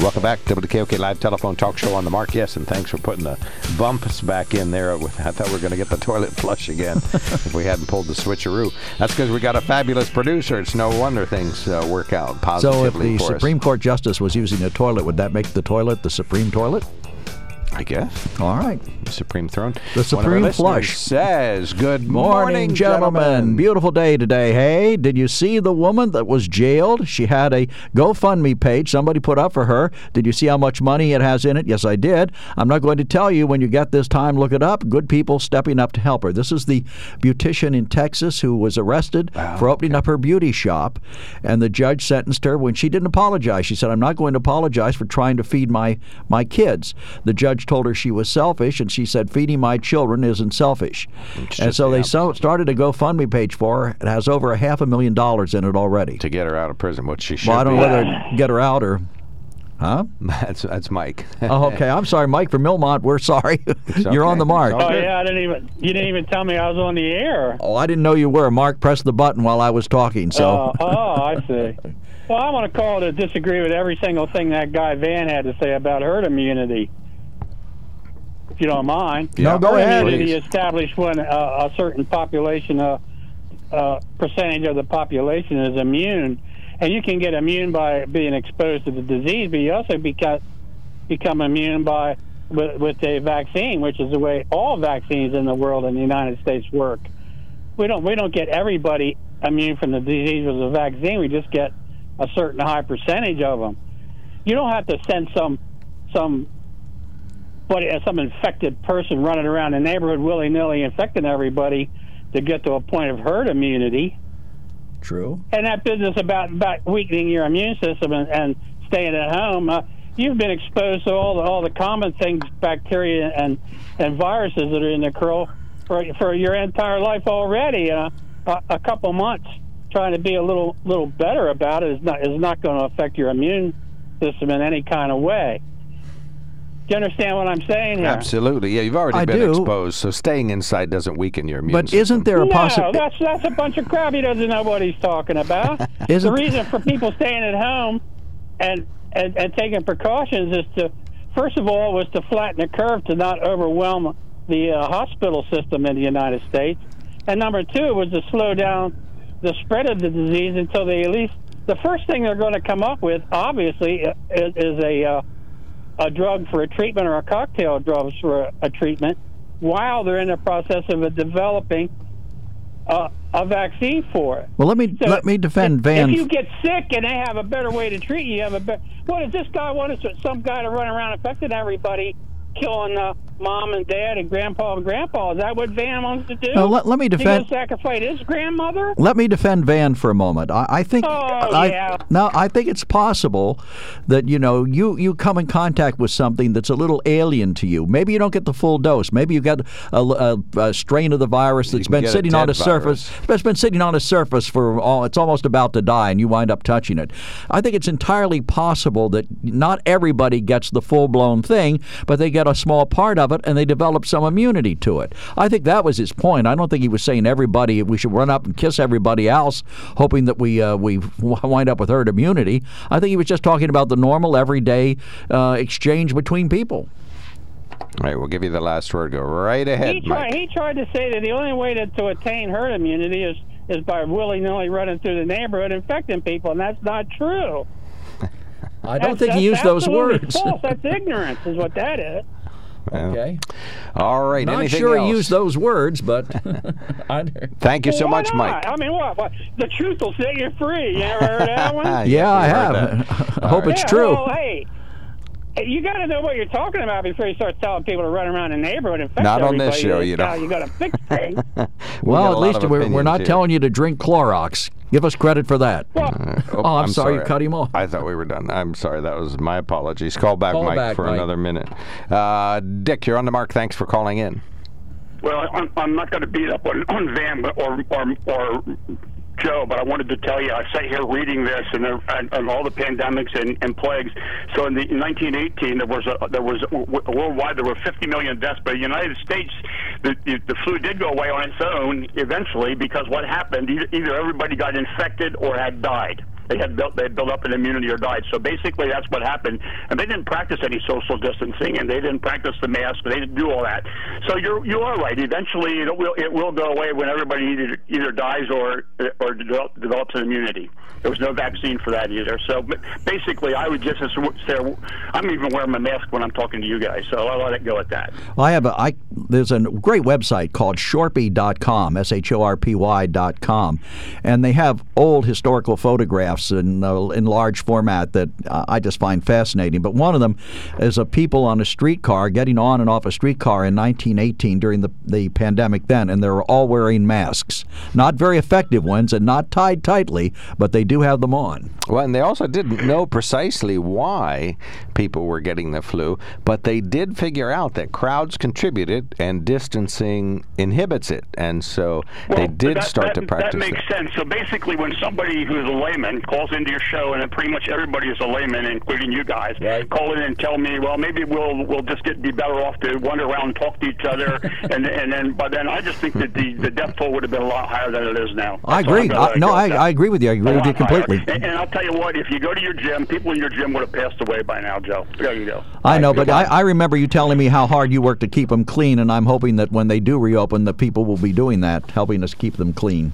Welcome back to the KOK Live Telephone Talk Show on the Mark. Yes, and thanks for putting the bumps back in there. I thought we were going to get the toilet flush again if we hadn't pulled the switcheroo. That's because we got a fabulous producer. It's no wonder things uh, work out positively. So if the Supreme Court justice was using a toilet, would that make the toilet the Supreme toilet? I guess. All right. Supreme Throne. The One of our Supreme Flush. says, Good Morning, morning, gentlemen. Beautiful day today. Hey, did you see the woman that was jailed? She had a GoFundMe page somebody put up for her. Did you see how much money it has in it? Yes, I did. I'm not going to tell you when you get this time, look it up. Good people stepping up to help her. This is the beautician in Texas who was arrested for opening up her beauty shop, and the judge sentenced her when she didn't apologize. She said, I'm not going to apologize for trying to feed my, my kids. The judge told her she was selfish, and she said, Feeding my children isn't selfish. And so the they so, started a GoFundMe page for her. It has over a half a million dollars in it already. To get her out of prison, which she should Well, I don't be. know whether to get her out or. Huh? That's, that's Mike. Oh, okay. I'm sorry, Mike from Millmont. We're sorry. You're on the mark. Oh yeah, I didn't even you didn't even tell me I was on the air. Oh, I didn't know you were. Mark pressed the button while I was talking. So. Oh, oh, I see. Well, I want to call to disagree with every single thing that guy Van had to say about herd immunity. You don't mind. No, go ahead. Immunity established when uh, a certain population, uh, uh, percentage of the population is immune, and you can get immune by being exposed to the disease, but you also become become immune by with, with a vaccine, which is the way all vaccines in the world in the United States work. We don't we don't get everybody immune from the disease with a vaccine. We just get a certain high percentage of them. You don't have to send some some but some infected person running around the neighborhood willy nilly infecting everybody to get to a point of herd immunity. True. And that business about about weakening your immune system and, and staying at home, uh, you've been exposed to all the all the common things, bacteria and and viruses that are in the curl for for your entire life already. Uh, a, a couple months trying to be a little little better about it is not is not going to affect your immune system in any kind of way. You understand what I'm saying here? Absolutely. Yeah, you've already I been do. exposed, so staying inside doesn't weaken your immune But system. isn't there a No, possibility? that's that's a bunch of crap. He doesn't know what he's talking about. the Isn't- reason for people staying at home and, and and taking precautions is to, first of all, was to flatten the curve to not overwhelm the uh, hospital system in the United States, and number two was to slow down the spread of the disease until they at least the first thing they're going to come up with, obviously, is, is a uh, a drug for a treatment or a cocktail of drugs for a, a treatment while they're in the process of developing uh, a vaccine for it. Well, let me So let me defend if, Van. If you get sick and they have a better way to treat you, you have a better. What does this guy want us? Some guy to run around infecting everybody, killing uh, mom and dad and grandpa and grandpa? Is that what Van wants to do? No, let- let me defend- gonna sacrifice his grandmother. Let me defend Van for a moment. I, I think. Oh, I, yeah. No, I think it's possible that you know you you come in contact with something that's a little alien to you. Maybe you don't get the full dose. Maybe you got a, a, a strain of the virus that's been get a sitting on dead a surface. It's been sitting on a surface for all. It's almost about to die, and you wind up touching it. I think it's entirely possible that not everybody gets the full blown thing, but they get a small part of it, and they develop some immunity to it. I think that was his point. I don't think he was saying everybody we should run up and kiss everybody else, hoping that we uh, we wind up with herd immunity. I think he was just talking about the normal, everyday uh, exchange between people. All right, we'll give you the last word. Go right ahead, He Mike. tried. He tried to say that the only way to, to attain herd immunity is is by willy nilly running through the neighborhood infecting people, and that's not true. I don't That's- think he used those words. False. That's ignorance, is what that is. Okay. All right. Not anything sure else? he used those words, but Thank you so why much, not? Mike. I mean, what, what? The truth will set you free. You ever heard that one? yeah, I have. I hope it's yeah, true. Well, hey, you got to know what you're talking about before you start telling people to run around the neighborhood and infect Not on this show, you know. You got to fix things. Well, a at least we're, we're not here. telling you to drink Clorox. Give us credit for that. well, Oh, Oh, I'm sorry you cut him off. I thought we were done. I'm sorry. That was my apologies. Call back, Call Mike, back, for Mike. another minute. Uh, Dick, you're on the mark. Thanks for calling in. Well, I'm, I'm not going to beat up on, on Van or, or or Joe, but I wanted to tell you, I sat here reading this and, and, and all the pandemics and, and plagues. So in, the, in 1918, there was a, there was a, worldwide there were 50 million deaths, but in the United States, the, the, the flu did go away on its own eventually because what happened? Either, either everybody got infected or had died. They had built they built up an immunity or died. So basically, that's what happened. And they didn't practice any social distancing, and they didn't practice the mask. They didn't do all that. So you're you are right. Eventually, it will it will go away when everybody either, either dies or or develop, develops an immunity. There was no vaccine for that either. So basically, I would just say I'm even wearing my mask when I'm talking to you guys. So I'll let it go at that. Well, I have a I there's a great website called shorpy.com, s h o r p y.com, and they have old historical photographs in uh, in large format that uh, I just find fascinating. But one of them is of people on a streetcar getting on and off a streetcar in 1918 during the the pandemic then, and they're all wearing masks, not very effective ones, and not tied tightly, but they do have them on. Well, and they also didn't know precisely why people were getting the flu, but they did figure out that crowds contributed and distancing inhibits it. And so they did that, start that, to practice That makes it. sense. So basically, when somebody who's a layman calls into your show, and pretty much everybody is a layman, including you guys, call in and tell me, well, maybe we'll we'll just get be better off to wander around and talk to each other, and and then by then I just think that the the death toll would have been a lot higher than it is now. I That's I'm agree. I, no, I. I agree with you. I agree with you completely. And, and I'll tell you what, if you go to your gym, people in your gym would have passed away by now, Joe. There you go. I know, but I. I remember you telling me how hard you work to keep them clean, and I'm hoping that when they do reopen, the people will be doing that, helping us keep them clean.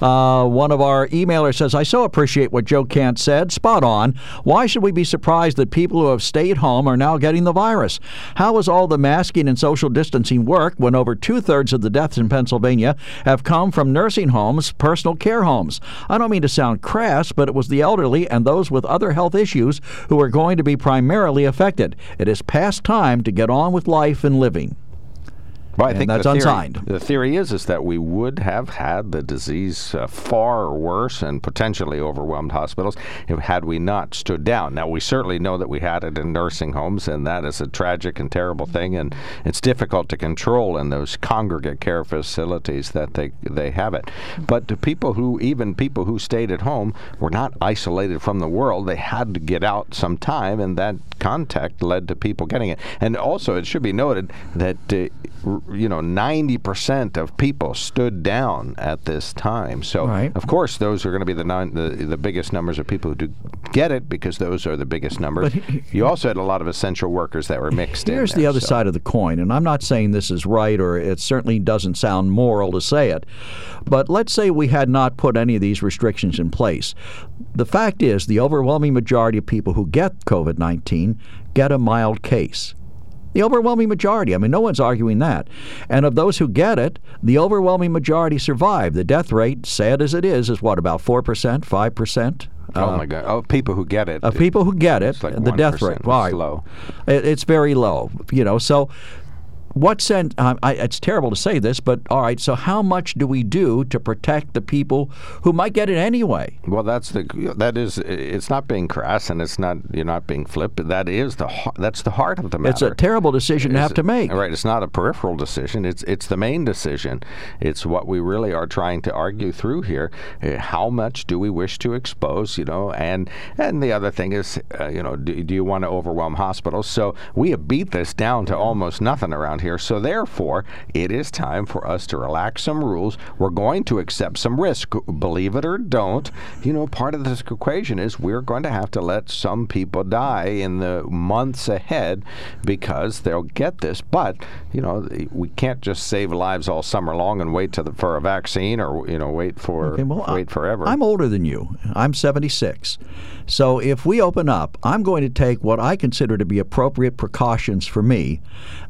Uh, one of our emailers says, I so appreciate what Joe Kantz said. Spot on. Why should we be surprised that people who have stayed home are now getting the virus? How does all the masking and social distancing work when over two thirds of the deaths in Pennsylvania have come from nursing homes, personal care homes? I don't mean to sound crass, but it was the elderly and those with other health issues who are going to be primarily affected. It is past time to get on with life and living. Well, I and think that's the theory, unsigned. The theory is is that we would have had the disease uh, far worse and potentially overwhelmed hospitals if, had we not stood down. Now we certainly know that we had it in nursing homes, and that is a tragic and terrible thing, and it's difficult to control in those congregate care facilities that they they have it. But to people who even people who stayed at home were not isolated from the world. They had to get out sometime, and that contact led to people getting it. And also, it should be noted that. Uh, you know, 90% of people stood down at this time. So, Right. of course, those are going to be the, non, the the biggest numbers of people who do get it because those are the biggest numbers. But he- you also had a lot of essential workers that were mixed in. Here's the other so- side of the coin, and I'm not saying this is right or it certainly doesn't sound moral to say it, but let's say we had not put any of these restrictions in place. The fact is, the overwhelming majority of people who get COVID 19 get a mild case. The overwhelming majority. I mean, no one's arguing that. And of those who get it, the overwhelming majority survive. The death rate, sad as it is, is what, about 4%, 5%? Oh Uh, my God! Oh, people who get it. of people who get it, It's like the death 1%. rate, It's right, low. It, it's very low. You know, so what sense? Um, I, it's terrible to say this, but all right. So how much do we do to protect the people who might get it anyway? Well, that's the that is it's not being crass and it's not you're not being flip. That is the that's the heart of the matter. It's a terrible decision to have to make. Right. It's not a peripheral decision. It's it's the main decision. It's what we really are trying to argue through here. Uh, How much do we wish to expose? You know, and and the other thing is, uh, you know, do, do you want to overwhelm hospitals? So we have beat this down to almost nothing around here. So therefore, it is time for us to relax some rules. We're going to accept some risk, believe it or don't. You know, part of this equation is we're going to have to let some people die in the months ahead because they'll get this. But you know, we can't just save lives all summer long and wait to the, for a vaccine or you know wait for Okay, well, wait forever. I'm older than you. I'm 76. So if we open up, I'm going to take what I consider to be appropriate precautions for me.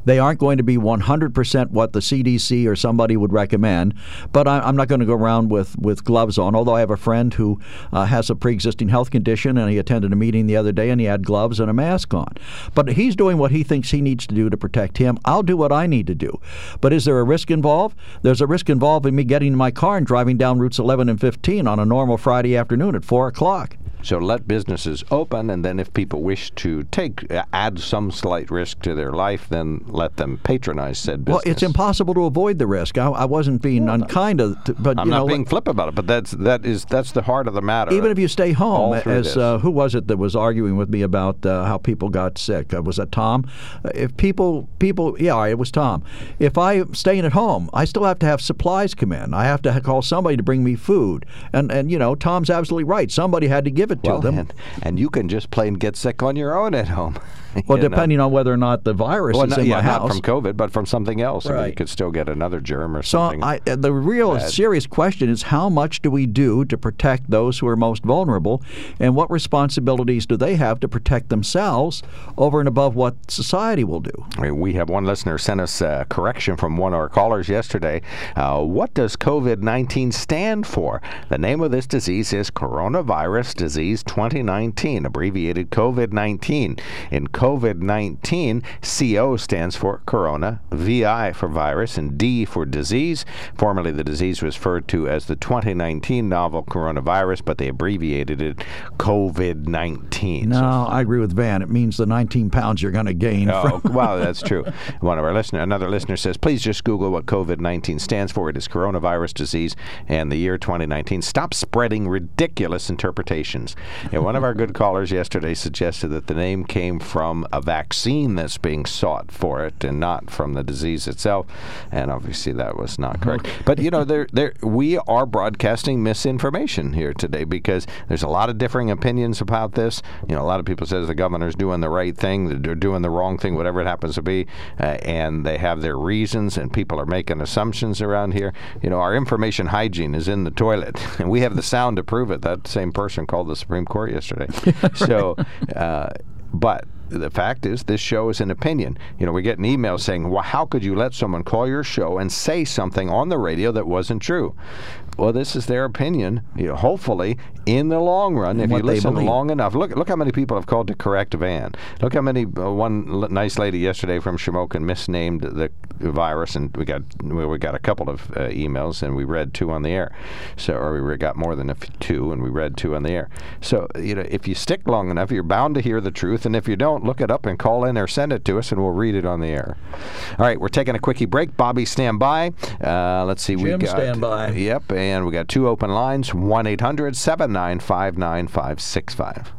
They aren't going to be 100% what the CDC or somebody would recommend, but I'm not going to go around with, with gloves on. Although I have a friend who uh, has a pre-existing health condition, and he attended a meeting the other day, and he had gloves and a mask on. But he's doing what he thinks he needs to do to protect him. I'll do what I need to do. But is there a risk involved? There's a risk involved in me getting in my car and driving down routes 11 and 15 on a normal Friday afternoon at 4 o'clock. So let businesses open, and then if people wish to take uh, add some slight risk to their life, then let them patronize said business. Well, it's impossible to avoid the risk. I, I wasn't being unkind, to, to- but I'm you not know, being flip about it, but that's that is that's the heart of the matter. even if you stay home, as uh, who was it that was arguing with me about uh, how people got sick? Uh, was that Tom? Uh, if people, people, yeah, it was Tom. If I'm staying at home, I still have to have supplies come in. I have to call somebody to bring me food, and and you know, Tom's absolutely right. Somebody had to give it to well, them. and, and you can just plain get sick on your own at home. well, you know? depending on whether or not the virus Well, is no- in yeah, my not from COVID, but from something else. I mean, you could still get another germ or So something. I, uh, the real bad. serious question is how much do we do to protect those who are most vulnerable, and what responsibilities do they have to protect themselves over and above what society will do? I mean, we have one listener sent us a correction from one of our callers yesterday. Uh, what does COVID 19 stand for? The name of this disease is Coronavirus Disease 2019, abbreviated COVID 19. In COVID 19, CO stands for Corona, VI for virus, and D for disease. Formerly, the disease was referred to as the 2019 novel coronavirus, but they abbreviated it COVID 19. No, I agree with Van. It means the 19 pounds you're going to gain. Oh, from- wow, that's true. One of our listener, another listener says, please just Google what COVID-19 stands for. It is coronavirus disease and the year 2019. Stop spreading ridiculous interpretations. And one of our good callers yesterday suggested that the name came from a vaccine that's being sought for it and not from the disease itself. And obviously that was not correct. But you know, there, there, we are broadcasting misinformation here today because there's a lot of differing opinions about this. You know, a lot of people says the governor's doing the right thing, they're doing the wrong thing, whatever it happens to be, uh, and they have their reasons, and people are making assumptions around here. You know, our information hygiene is in the toilet, and we have the sound to prove it. That same person called the Supreme Court yesterday. so, uh, but the fact is, this show is an opinion. You know, we get an email saying, well, how could you let someone call your show and say something on the radio that wasn't true? Well, this is their opinion. You know, hopefully, in the long run, if you listen believe. long enough, look look how many people have called to correct Van. Look how many. Uh, one l- nice lady yesterday from Shamokin misnamed the virus, and we got we we got a couple of uh, emails, and we read two on the air. So, or we got more than a f- two, and we read two on the air. So, you know, if you stick long enough, you're bound to hear the truth, and if you don't, look it up and call in or send it to us, and we'll read it on the air. All right, we're taking a quickie break. Bobby, stand by. Uh, let's see, we Jim, got stand by. Yep, and we got two open lines: one 800 795 9565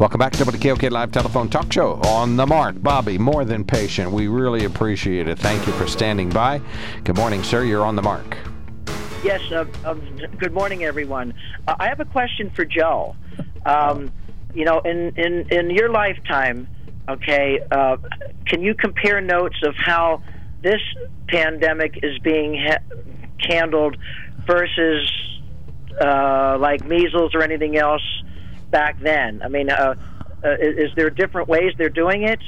Welcome back to WKOK Live Telephone Talk Show on the mark. Bobby, more than patient. We really appreciate it. Thank you for standing by. Good morning, sir. You're on the mark. Yes, uh, uh, good morning, everyone. Uh, I have a question for Joe. Um, you know, in, in, in your lifetime, okay, uh, can you compare notes of how this pandemic is being ha- handled versus uh, like measles or anything else back then? I mean, uh, uh, is, is there different ways they're doing it?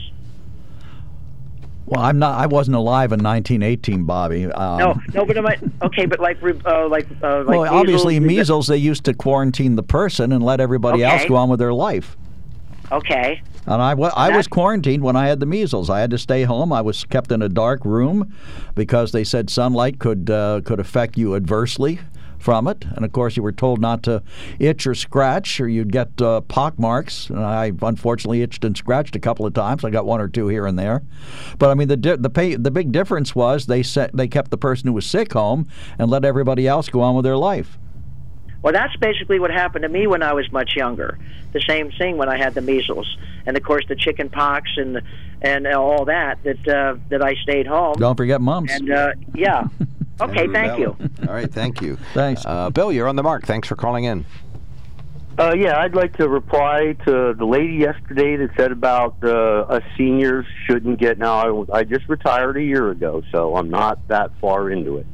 Well, I'm not. I wasn't alive in 1918, Bobby. Um, no, no, but I, okay, but like uh, like uh, like well, obviously, measles, measles. They used to quarantine the person and let everybody else go on with their life. Okay. And I, wa- I was quarantined when I had the measles. I had to stay home. I was kept in a dark room because they said sunlight could uh, could affect you adversely from it. And of course, you were told not to itch or scratch, or you'd get uh, pock marks. And I unfortunately itched and scratched a couple of times. I got one or two here and there. But I mean, the di- the pay- the big difference was they set they kept the person who was sick home and let everybody else go on with their life. Well, that's basically what happened to me when I was much younger. The same thing when I had the measles, and of course the chicken pox and and all that. That uh, that I stayed home. Don't forget mumps. And uh, yeah. Okay, Very thank you. All right, thank you. Thanks. Uh, Bill, you're on the mark. Thanks for calling in. Uh, yeah, I'd like to reply to the lady yesterday that said about uh, us seniors shouldn't get. Now, I, I just retired a year ago, so I'm not that far into it.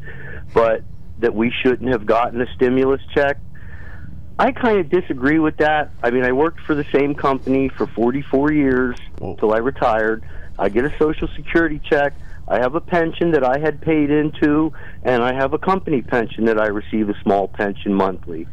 But that we shouldn't have gotten a stimulus check. I kind of disagree with that. I mean, I worked for the same company for 44 years until I retired. I get a Social Security check. I have a pension that I had paid into, and I have a company pension that I receive a small pension monthly.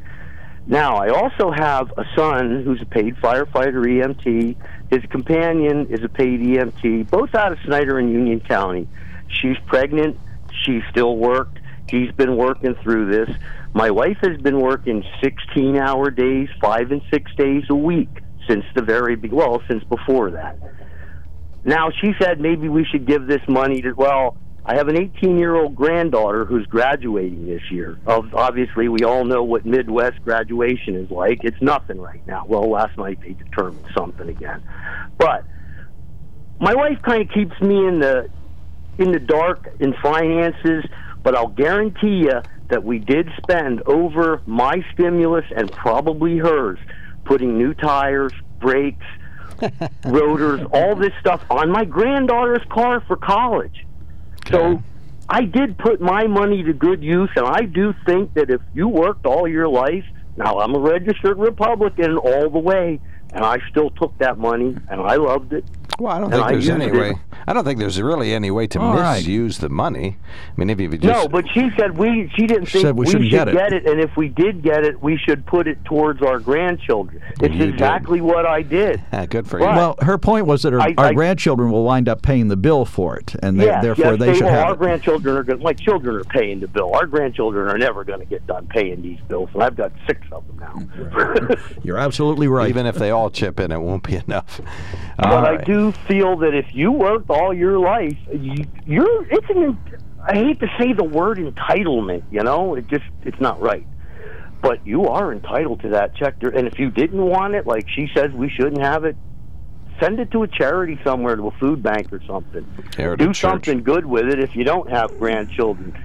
Now, I also have a son who's a paid firefighter EMT. His companion is a paid EMT, both out of Snyder and Union County. She's pregnant. She still worked. He's been working through this. My wife has been working 16 hour days, five and six days a week since the very well, since before that. Now she said maybe we should give this money to well, I have an 18 year old granddaughter who's graduating this year. Obviously, we all know what Midd-West graduation is like. It's nothing right now. Well, last night they determined something again, but my wife kind of keeps me in the in the dark in finances. But I'll guarantee you that we did spend over my stimulus and probably hers, putting new tires, brakes, rotors, all this stuff on my granddaughter's car for college. So I did put my money to good use, and I do think that if you worked all your life, now I'm a registered Republican all the way, and I still took that money, and I loved it. Well, I don't And think there's used any it. way. I don't think there's really any way to All right. misuse the money. I mean, if you just No, but she said we. She didn't She think we we, shouldn't should get it. and if we did get it, we should put it towards our grandchildren. It's You did. exactly what I did. Good for you. Well, her point was that her, I- our I- grandchildren will wind up paying the bill for it, and they, yes, therefore yes, they, should will. have Our it. grandchildren are going. My children are paying the bill. Our grandchildren are never going to get done paying these bills, and I've got six of them now. You're absolutely right. Even if they all chip in, it won't be enough. but All I right. Feel that if you worked all your life, you, you're. It's an. I hate to say the word entitlement. You know, it just it's not right. But you are entitled to that check, and if you didn't want it, like she says, we shouldn't have it. Send it to a charity somewhere, to a food bank or something. Do church. something good with it if you don't have grandchildren.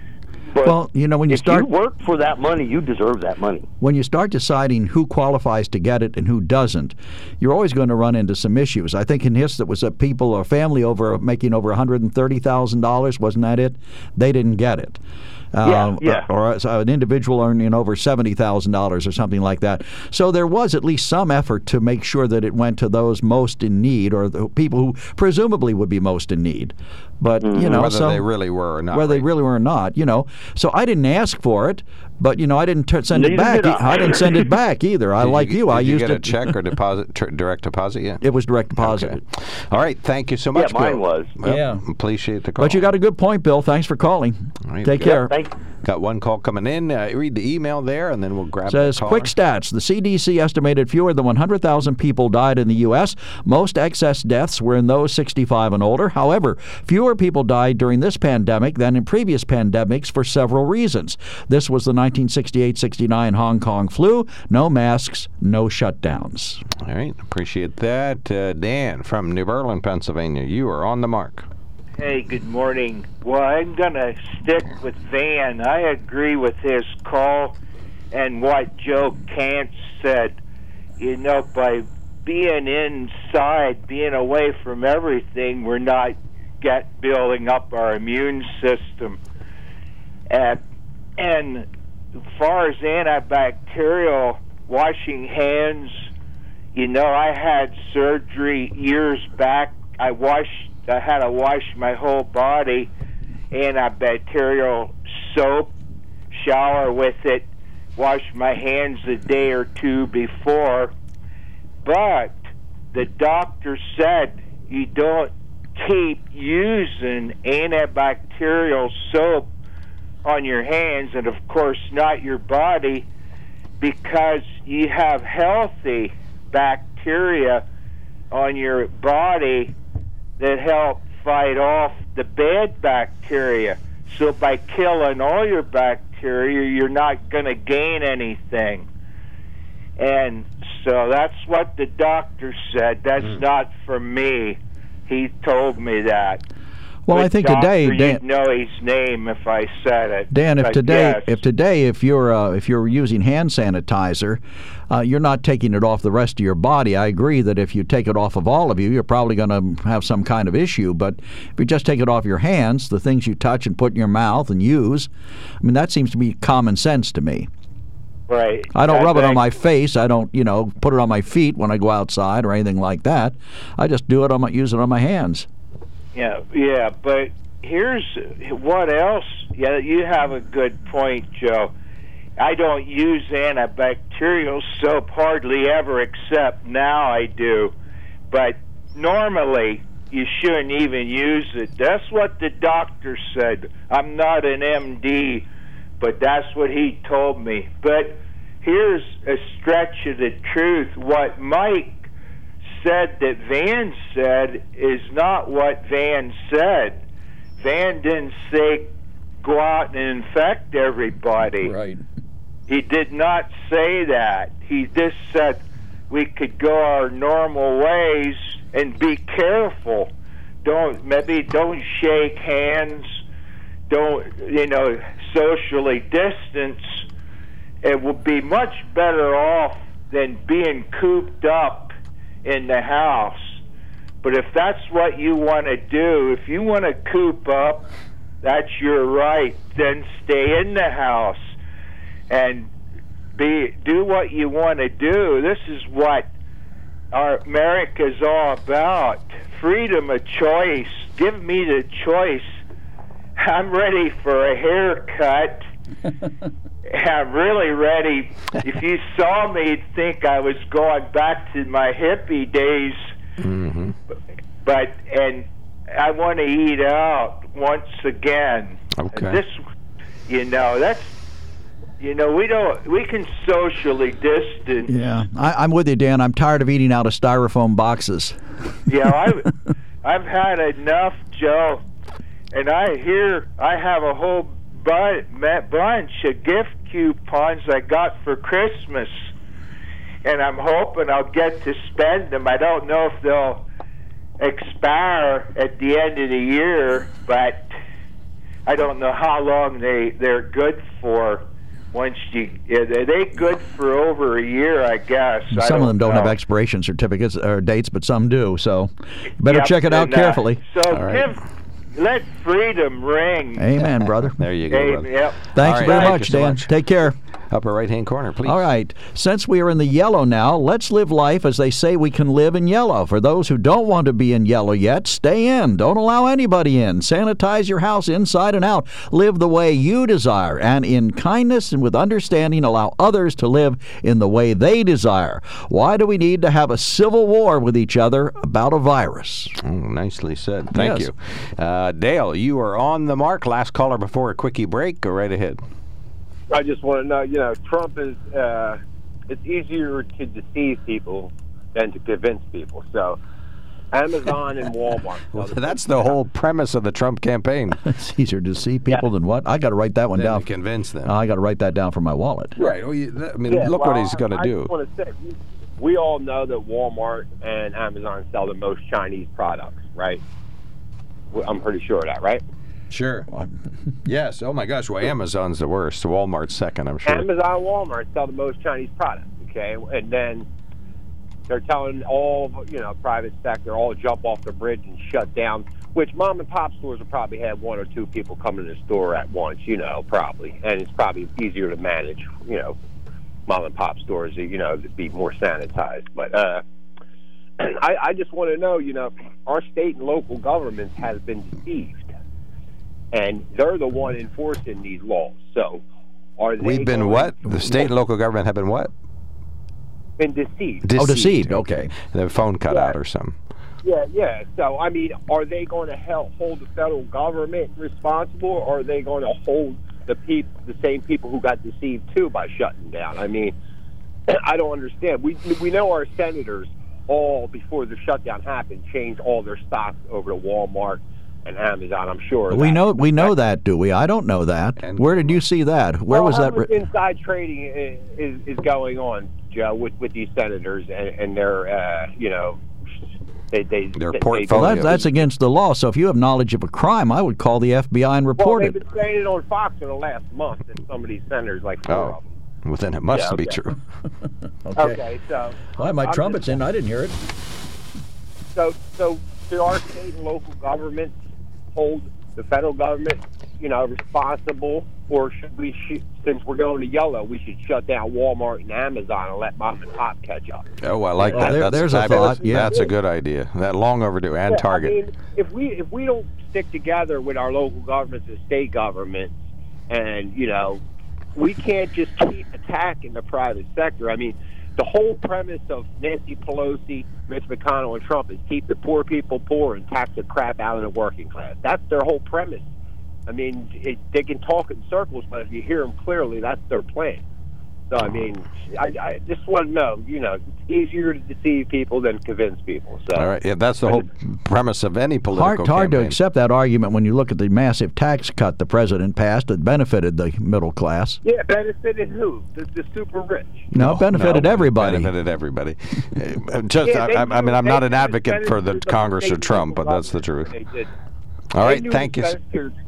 But Well, you know, when you if start- you work for that money, you deserve that money. when you start deciding who qualifies to get it and who doesn't, you're always going to run into some issues. I think in his it was a people or family over making over one hundred and thirty thousand dollars, wasn't that it? They didn't get it. Yeah, uh, yeah. Uh, or, uh, or an individual earning over seventy thousand dollars or something like that. So there was at least some effort to make sure that it went to those most in need, or the people who presumably would be most in need. But you mm-hmm. know, whether so- they really were or not. whether they really were or not, you know. So I didn't ask for it, but you know, I didn't t- send it back. did I. I didn't send it back either. I Did like you. Did I you used get it. a check or deposit, tr- direct deposit Yeah, It was direct deposit. All right. Thank you so much. Yeah, mine Bill. was. Well, Yeah. Appreciate the call. But you got a good point, Bill. Thanks for calling. All right, Take good. care. Got one call coming in. Uh, read the email there, and then we'll grab Says quick stats. The CDC estimated fewer than 100,000 people died in the U.S. Most excess deaths were in those 65 and older. However, fewer people died during this pandemic than in previous pandemics for several reasons. This was the 1968-69 Hong Kong flu. No masks, no shutdowns. All right. Appreciate that. Uh, Dan from New Berlin, Pennsylvania. You are on the mark. Hey, good morning. Well, I'm going to stick with Van. I agree with his call and what Joe Kantz said. You know, by being inside, being away from everything, we're not get building up our immune system. And, and as far as antibacterial, washing hands, you know, I had surgery years back. I washed, I had to wash my whole body, in antibacterial soap, shower with it, wash my hands a day or two before. But the doctor said you don't keep using antibacterial soap on your hands, and of course, not your body, because you have healthy bacteria on your body that help fight off the bad bacteria. So by killing all your bacteria, you're not going to gain anything. And so that's what the doctor said. That's not for me. He told me that. Well, I think doctor, today, Dan, know his name if I said it. Dan, if But today, yes. if today, if you're uh, if you're using hand sanitizer, uh, you're not taking it off the rest of your body. I agree that if you take it off of all of you, you're probably going to have some kind of issue. But if you just take it off your hands, the things you touch and put in your mouth and use, I mean, that seems to be common sense to me. right, I don't rub it on my face. I don't, you know, put it on my feet when I go outside or anything like that. I just do it on my use it on my hands. Yeah, yeah, but here's what else. Yeah, you have a good point, Joe. I don't use antibacterial soap hardly ever, except now I do. But normally, you shouldn't even use it. That's what the doctor said. I'm not an MD, but that's what he told me. But here's a stretch of the truth. What Mike said that Van said is not what Van said. Van didn't say go out and infect everybody. Right. He did not say that. He just said we could go our normal ways and be careful. Don't maybe don't shake hands. Don't you know socially distance. It would be much better off than being cooped up in the house. But if that's what you want to do, if you want to coop up, that's your right. Then stay in the house and be do what you want to do. This is what our America's all about. freedom of choice. Give me the choice. I'm ready for a haircut. I'm really ready. If you saw me, you'd think I was going back to my hippie days. Mm-hmm. But and I want to eat out once again. Okay. And this, you know, that's you know, we don't we can socially distance. Yeah, I, I'm with you, Dan. I'm tired of eating out of styrofoam boxes. Yeah, I've I've had enough, Joe. And I hear I have a whole bunch of gift coupons I got for Christmas, and I'm hoping I'll get to spend them. I don't know if they'll expire at the end of the year, but I don't know how long they they're good for. Once you, are they good for over a year? I guess. I Some of them don't know. have expiration certificates or dates, but some do. So, better Yep, check it out and, uh, carefully. so give, let freedom ring. Amen, brother. there you go. Hey, brother. yep. Thanks All right, very thank much, so Dan. much. Take care. Upper right hand corner, please. All right. Since we are in the yellow now, let's live life as they say we can live in yellow. For those who don't want to be in yellow yet, stay in. Don't allow anybody in. Sanitize your house inside and out. Live the way you desire. And in kindness and with understanding, allow others to live in the way they desire. Why do we need to have a civil war with each other about a virus? Oh, nicely said. Thank Yes. you. Uh, Dale, you are on the mark. Last caller before a quickie break. Go right ahead. I just want to know, you know, Trump is, uh, it's easier to deceive people than to convince people. So, Amazon and Walmart. Well, that's the whole premise of the Trump campaign. it's easier to see people than what? I got to write that one Than down. to convince them. I got to write that down for my wallet. Right. Well, you, that- I mean, Yeah, look well, what he's going to I do. just want to say, we all know that Walmart and Amazon sell the most Chinese products, right? I'm pretty sure of that, right? Sure. yes. Oh my gosh. Well, Amazon's the worst. Walmart's second, I'm sure. Amazon Walmart sell the most Chinese products, okay? And then they're telling all, you know, private sector all jump off the bridge and shut down, which mom and pop stores will probably have one or two people come to the store at once, you know, probably. And it's probably easier to manage, you know, mom and pop stores, you know, to be more sanitized. But uh, I, I just want to know, you know, our state and local governments has been deceived. And they're the one enforcing these laws. So are they We've been what? The state and local government have been what? been deceived. Oh, deceived. Okay. The phone cut out or something. Yeah, yeah. So, I mean, are they going to help hold the federal government responsible, or are they going to hold the peop- the same people who got deceived too by shutting down? I mean, I don't understand. We we know our senators all before the shutdown happened changed all their stocks over to Walmart and Amazon. I'm sure. We know we know that, do we? I don't know that. Where did you see that? Where Well, was that? Re- inside trading is, is, is going on, Joe, with, with these senators and, and their, uh, you know, they they their they- well, that, that's against the law. So if you have knowledge of a crime, I would call the FBI and report Well, report they've it. been saying it on Fox for the last month, and some of these senators, like four Oh. of them. Well, then it must Yeah, be true. Okay, so Why my I'm trumpet's just- in? I didn't hear it. So, so should our state and local governments hold the federal government, you know, responsible, or should we, sh- since we're going to yellow, we should shut down Walmart and Amazon and let mom and pop catch up? Oh, I like Well, that. there- that's there's a thought, yeah. That's a good idea. That long overdue. And Yeah, Target. I mean, if we if we don't stick together with our local governments and state governments, and you know, we can't just keep attacking the private sector. I mean, the whole premise of Nancy Pelosi, Mitch McConnell, and Trump is keep the poor people poor and tax the crap out of the working class. That's their whole premise. I mean, it, they can talk in circles, but if you hear them clearly, that's their plan. So I mean, I, I just want to know, you know, it's easier to deceive people than convince people. So All right. Yeah, that's the whole premise of any political Hard, hard to accept that argument when you look at the massive tax cut the president passed that benefited the middle class. Yeah, benefited who? The, the super rich. No, it benefited no, everybody. Benefited everybody. Just, Yeah, they I, I mean, I'm not an advocate for the Congress or Trump, but that's the truth. they did. All right. Thank you.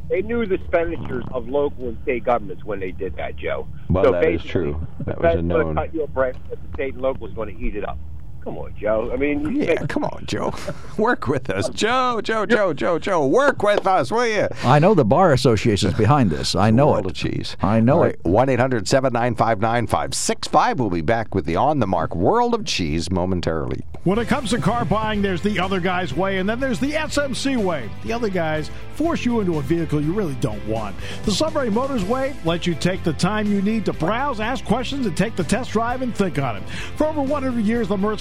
They knew the expenditures of local and state governments when they did that, Joe. Well, so that is true. That was a known. cut you a break, but the state and local is going to eat it up. Come on, Joe. I mean, you Yeah, come on, Joe. Work with us. Joe, Joe, Joe, Joe, Joe. Work with us, will you? I know the bar association's behind this. I know World it. of cheese. I know it. 1 800 795 9565. We'll be back with the On the Mark World of Cheese momentarily. When it comes to car buying, there's the other guy's way, and then there's the SMC way. The other guys force you into a vehicle you really don't want. The Sunbury Motors way lets you take the time you need to browse, ask questions, and take the test drive and think on it. For over 100 years, the Mertz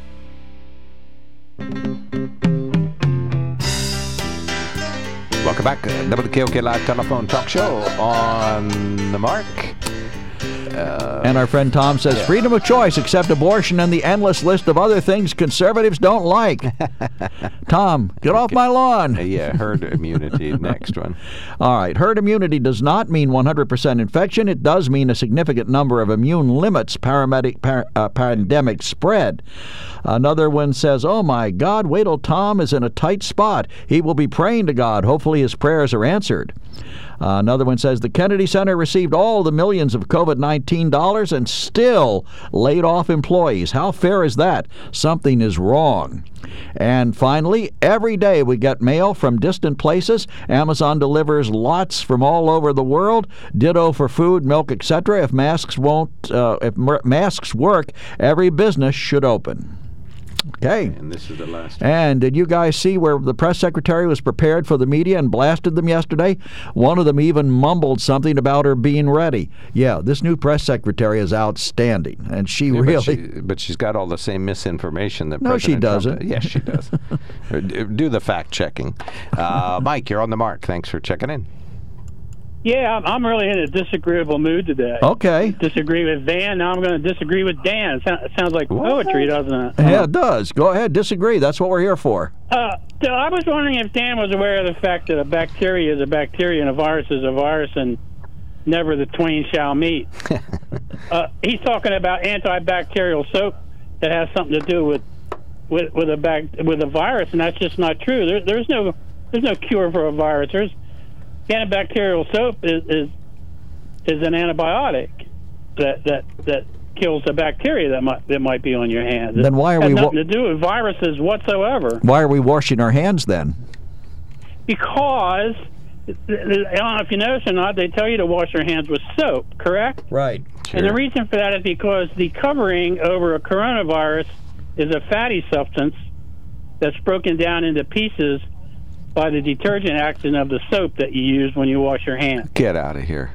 Welcome back. Uh, WKOK Live Telephone Talk Show on the Mark. Uh, And our friend Tom says Yeah. freedom of choice, except abortion and the endless list of other things conservatives don't like. Tom, get off my lawn. yeah, herd immunity. Next one. All right. Herd immunity does not mean 100% infection. It does mean a significant number of immune limits paramedic, par, uh, pandemic spread. Another one says, Oh my God, wait till Tom is in a tight spot. He will be praying to God. Hopefully his prayers are answered. Uh, another one says the Kennedy Center received all the millions of COVID 19 dollars and still laid off employees. How fair is that? Something is wrong. And finally, every day we get mail from distant places. Amazon delivers lots from all over the world. Ditto for food, milk, etc. If masks won't, uh, if masks work, every business should open. Okay. And this is the last. And did you guys see where the press secretary was prepared for the media and blasted them yesterday? One of them even mumbled something about her being ready. Yeah, this new press secretary is outstanding, and she Yeah, really. But, she, but she's got all the same misinformation that No, she President Trump doesn't. does. Yes, she does. Uh, Do the fact checking. Uh, Mike, you're on the mark. Thanks for checking in. Yeah, I'm, I'm really in a disagreeable mood today. Okay. Disagree with Van. Now I'm going to disagree with Dan. It sounds like poetry, doesn't it? Yeah, it does. Go ahead, disagree. That's what we're here for. Uh, so I was wondering if Dan was aware of the fact that a bacteria is a bacteria and a virus is a virus, and never the twain shall meet. uh, he's talking about antibacterial soap that has something to do with with with a bac- with a virus, and that's just not true. There, there's no there's no cure for a virus. There's antibacterial soap is is, is an antibiotic that that that kills the bacteria that might that might be on your hands. Then why are It has we wa- to do with viruses whatsoever? Why are we washing our hands then? Because I don't know if you notice or not, they tell you to wash your hands with soap, correct? Right. And the reason for that is because the covering over a coronavirus is a fatty substance that's broken down into pieces by the detergent action of the soap that you use when you wash your hands. Get out of here.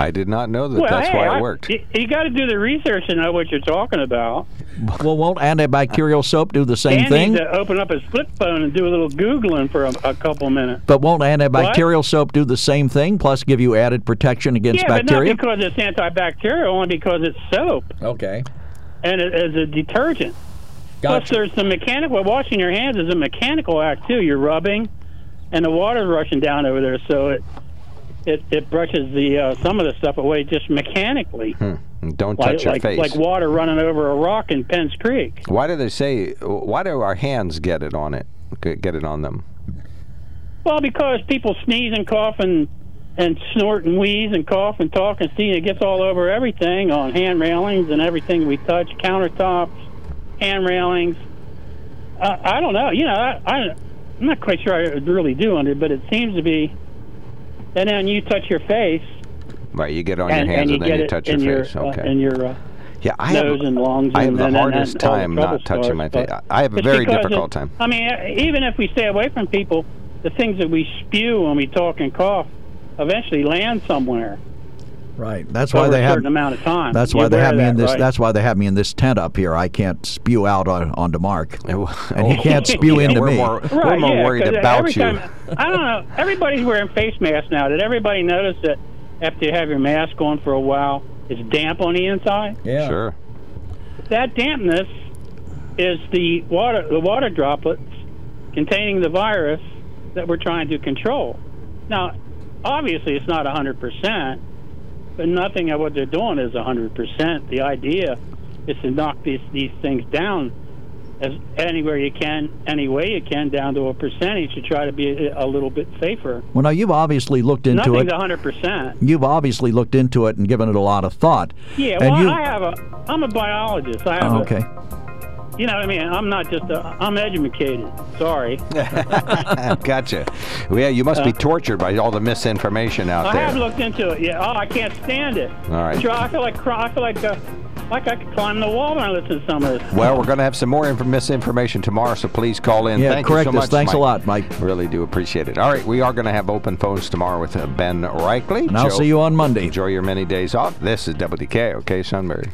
I did not know that well, that's hey, why I- it worked. You, you got to do the research to know what you're talking about. Well, won't antibacterial soap do the same Dan thing? to open up his flip phone and do a little googling for a, a couple minutes. But won't antibacterial soap do the same thing, plus give you added protection against yeah, bacteria? but not because it's antibacterial, only because it's soap Okay. and it is a detergent. Plus, there's the mechanical. Washing your hands is a mechanical act too. You're rubbing, and the water's rushing down over there, so it it, it brushes the uh, some of the stuff away just mechanically, Hmm. Don't like touch your like, face. like water running over a rock in Penn's Creek. Why do they say? Why do our hands get it on it? Get get it on them? Well, because people sneeze and cough and and snort and wheeze and cough and talk and see it gets all over everything on hand railings and everything we touch, countertops, hand railings. Uh, I don't know. You know, I, I I'm not quite sure I really do under, but it seems to be. And then you touch your face, Right, you get on and, your hands and you and, then you touch your your face. uh, okay. in your uh, yeah, I have, and. I have and, the and, and hardest the time trouble not touching starts. my face. I have a very difficult it- time. I mean, even if we stay away from people, the things that we spew when we talk and cough eventually land somewhere. Right. That's why over they a have. certain amount of time. That's You're why they have of me in this. right? That's why they have me in this tent up here. I can't spew out on onto Mark, and he can't spew into We're me. more- Right, more yeah, worried 'cause about you. Time, I don't know. Everybody's wearing face masks now. Did everybody notice that after you have your mask on for a while, it's damp on the inside? Yeah. Sure. That dampness is the water, the water droplets containing the virus that we're trying to control. Now, obviously, it's not 100%, but nothing of what they're doing is 100%. The idea is to knock these, these things down as anywhere you can, any way you can, down to a percentage to try to be a, a little bit safer. Well, now you've obviously looked into Nothing's it. 100%. You've obviously looked into it and given it a lot of thought. Yeah, and well, you, I have a. I'm a biologist. I have Oh, a, okay. You know what I mean? I'm not just a. I'm educated. Sorry. gotcha. Well, yeah, you must be Uh, tortured by all the misinformation out I there. I have looked into it. Yeah. Oh, I can't stand it. All right. Sure, I feel like, I feel like uh, like I could climb the wall when I listen to some of this. Well, we're going to have some more inf- misinformation tomorrow, so please call in. Yeah, Thank correct you so us. much. Thanks a lot, Mike. Really do appreciate it. All right, we are going to have open phones tomorrow with uh, Ben Reichley. And I'll see you on Monday. Enjoy your many days off. This is WDK, okay, Sunbury.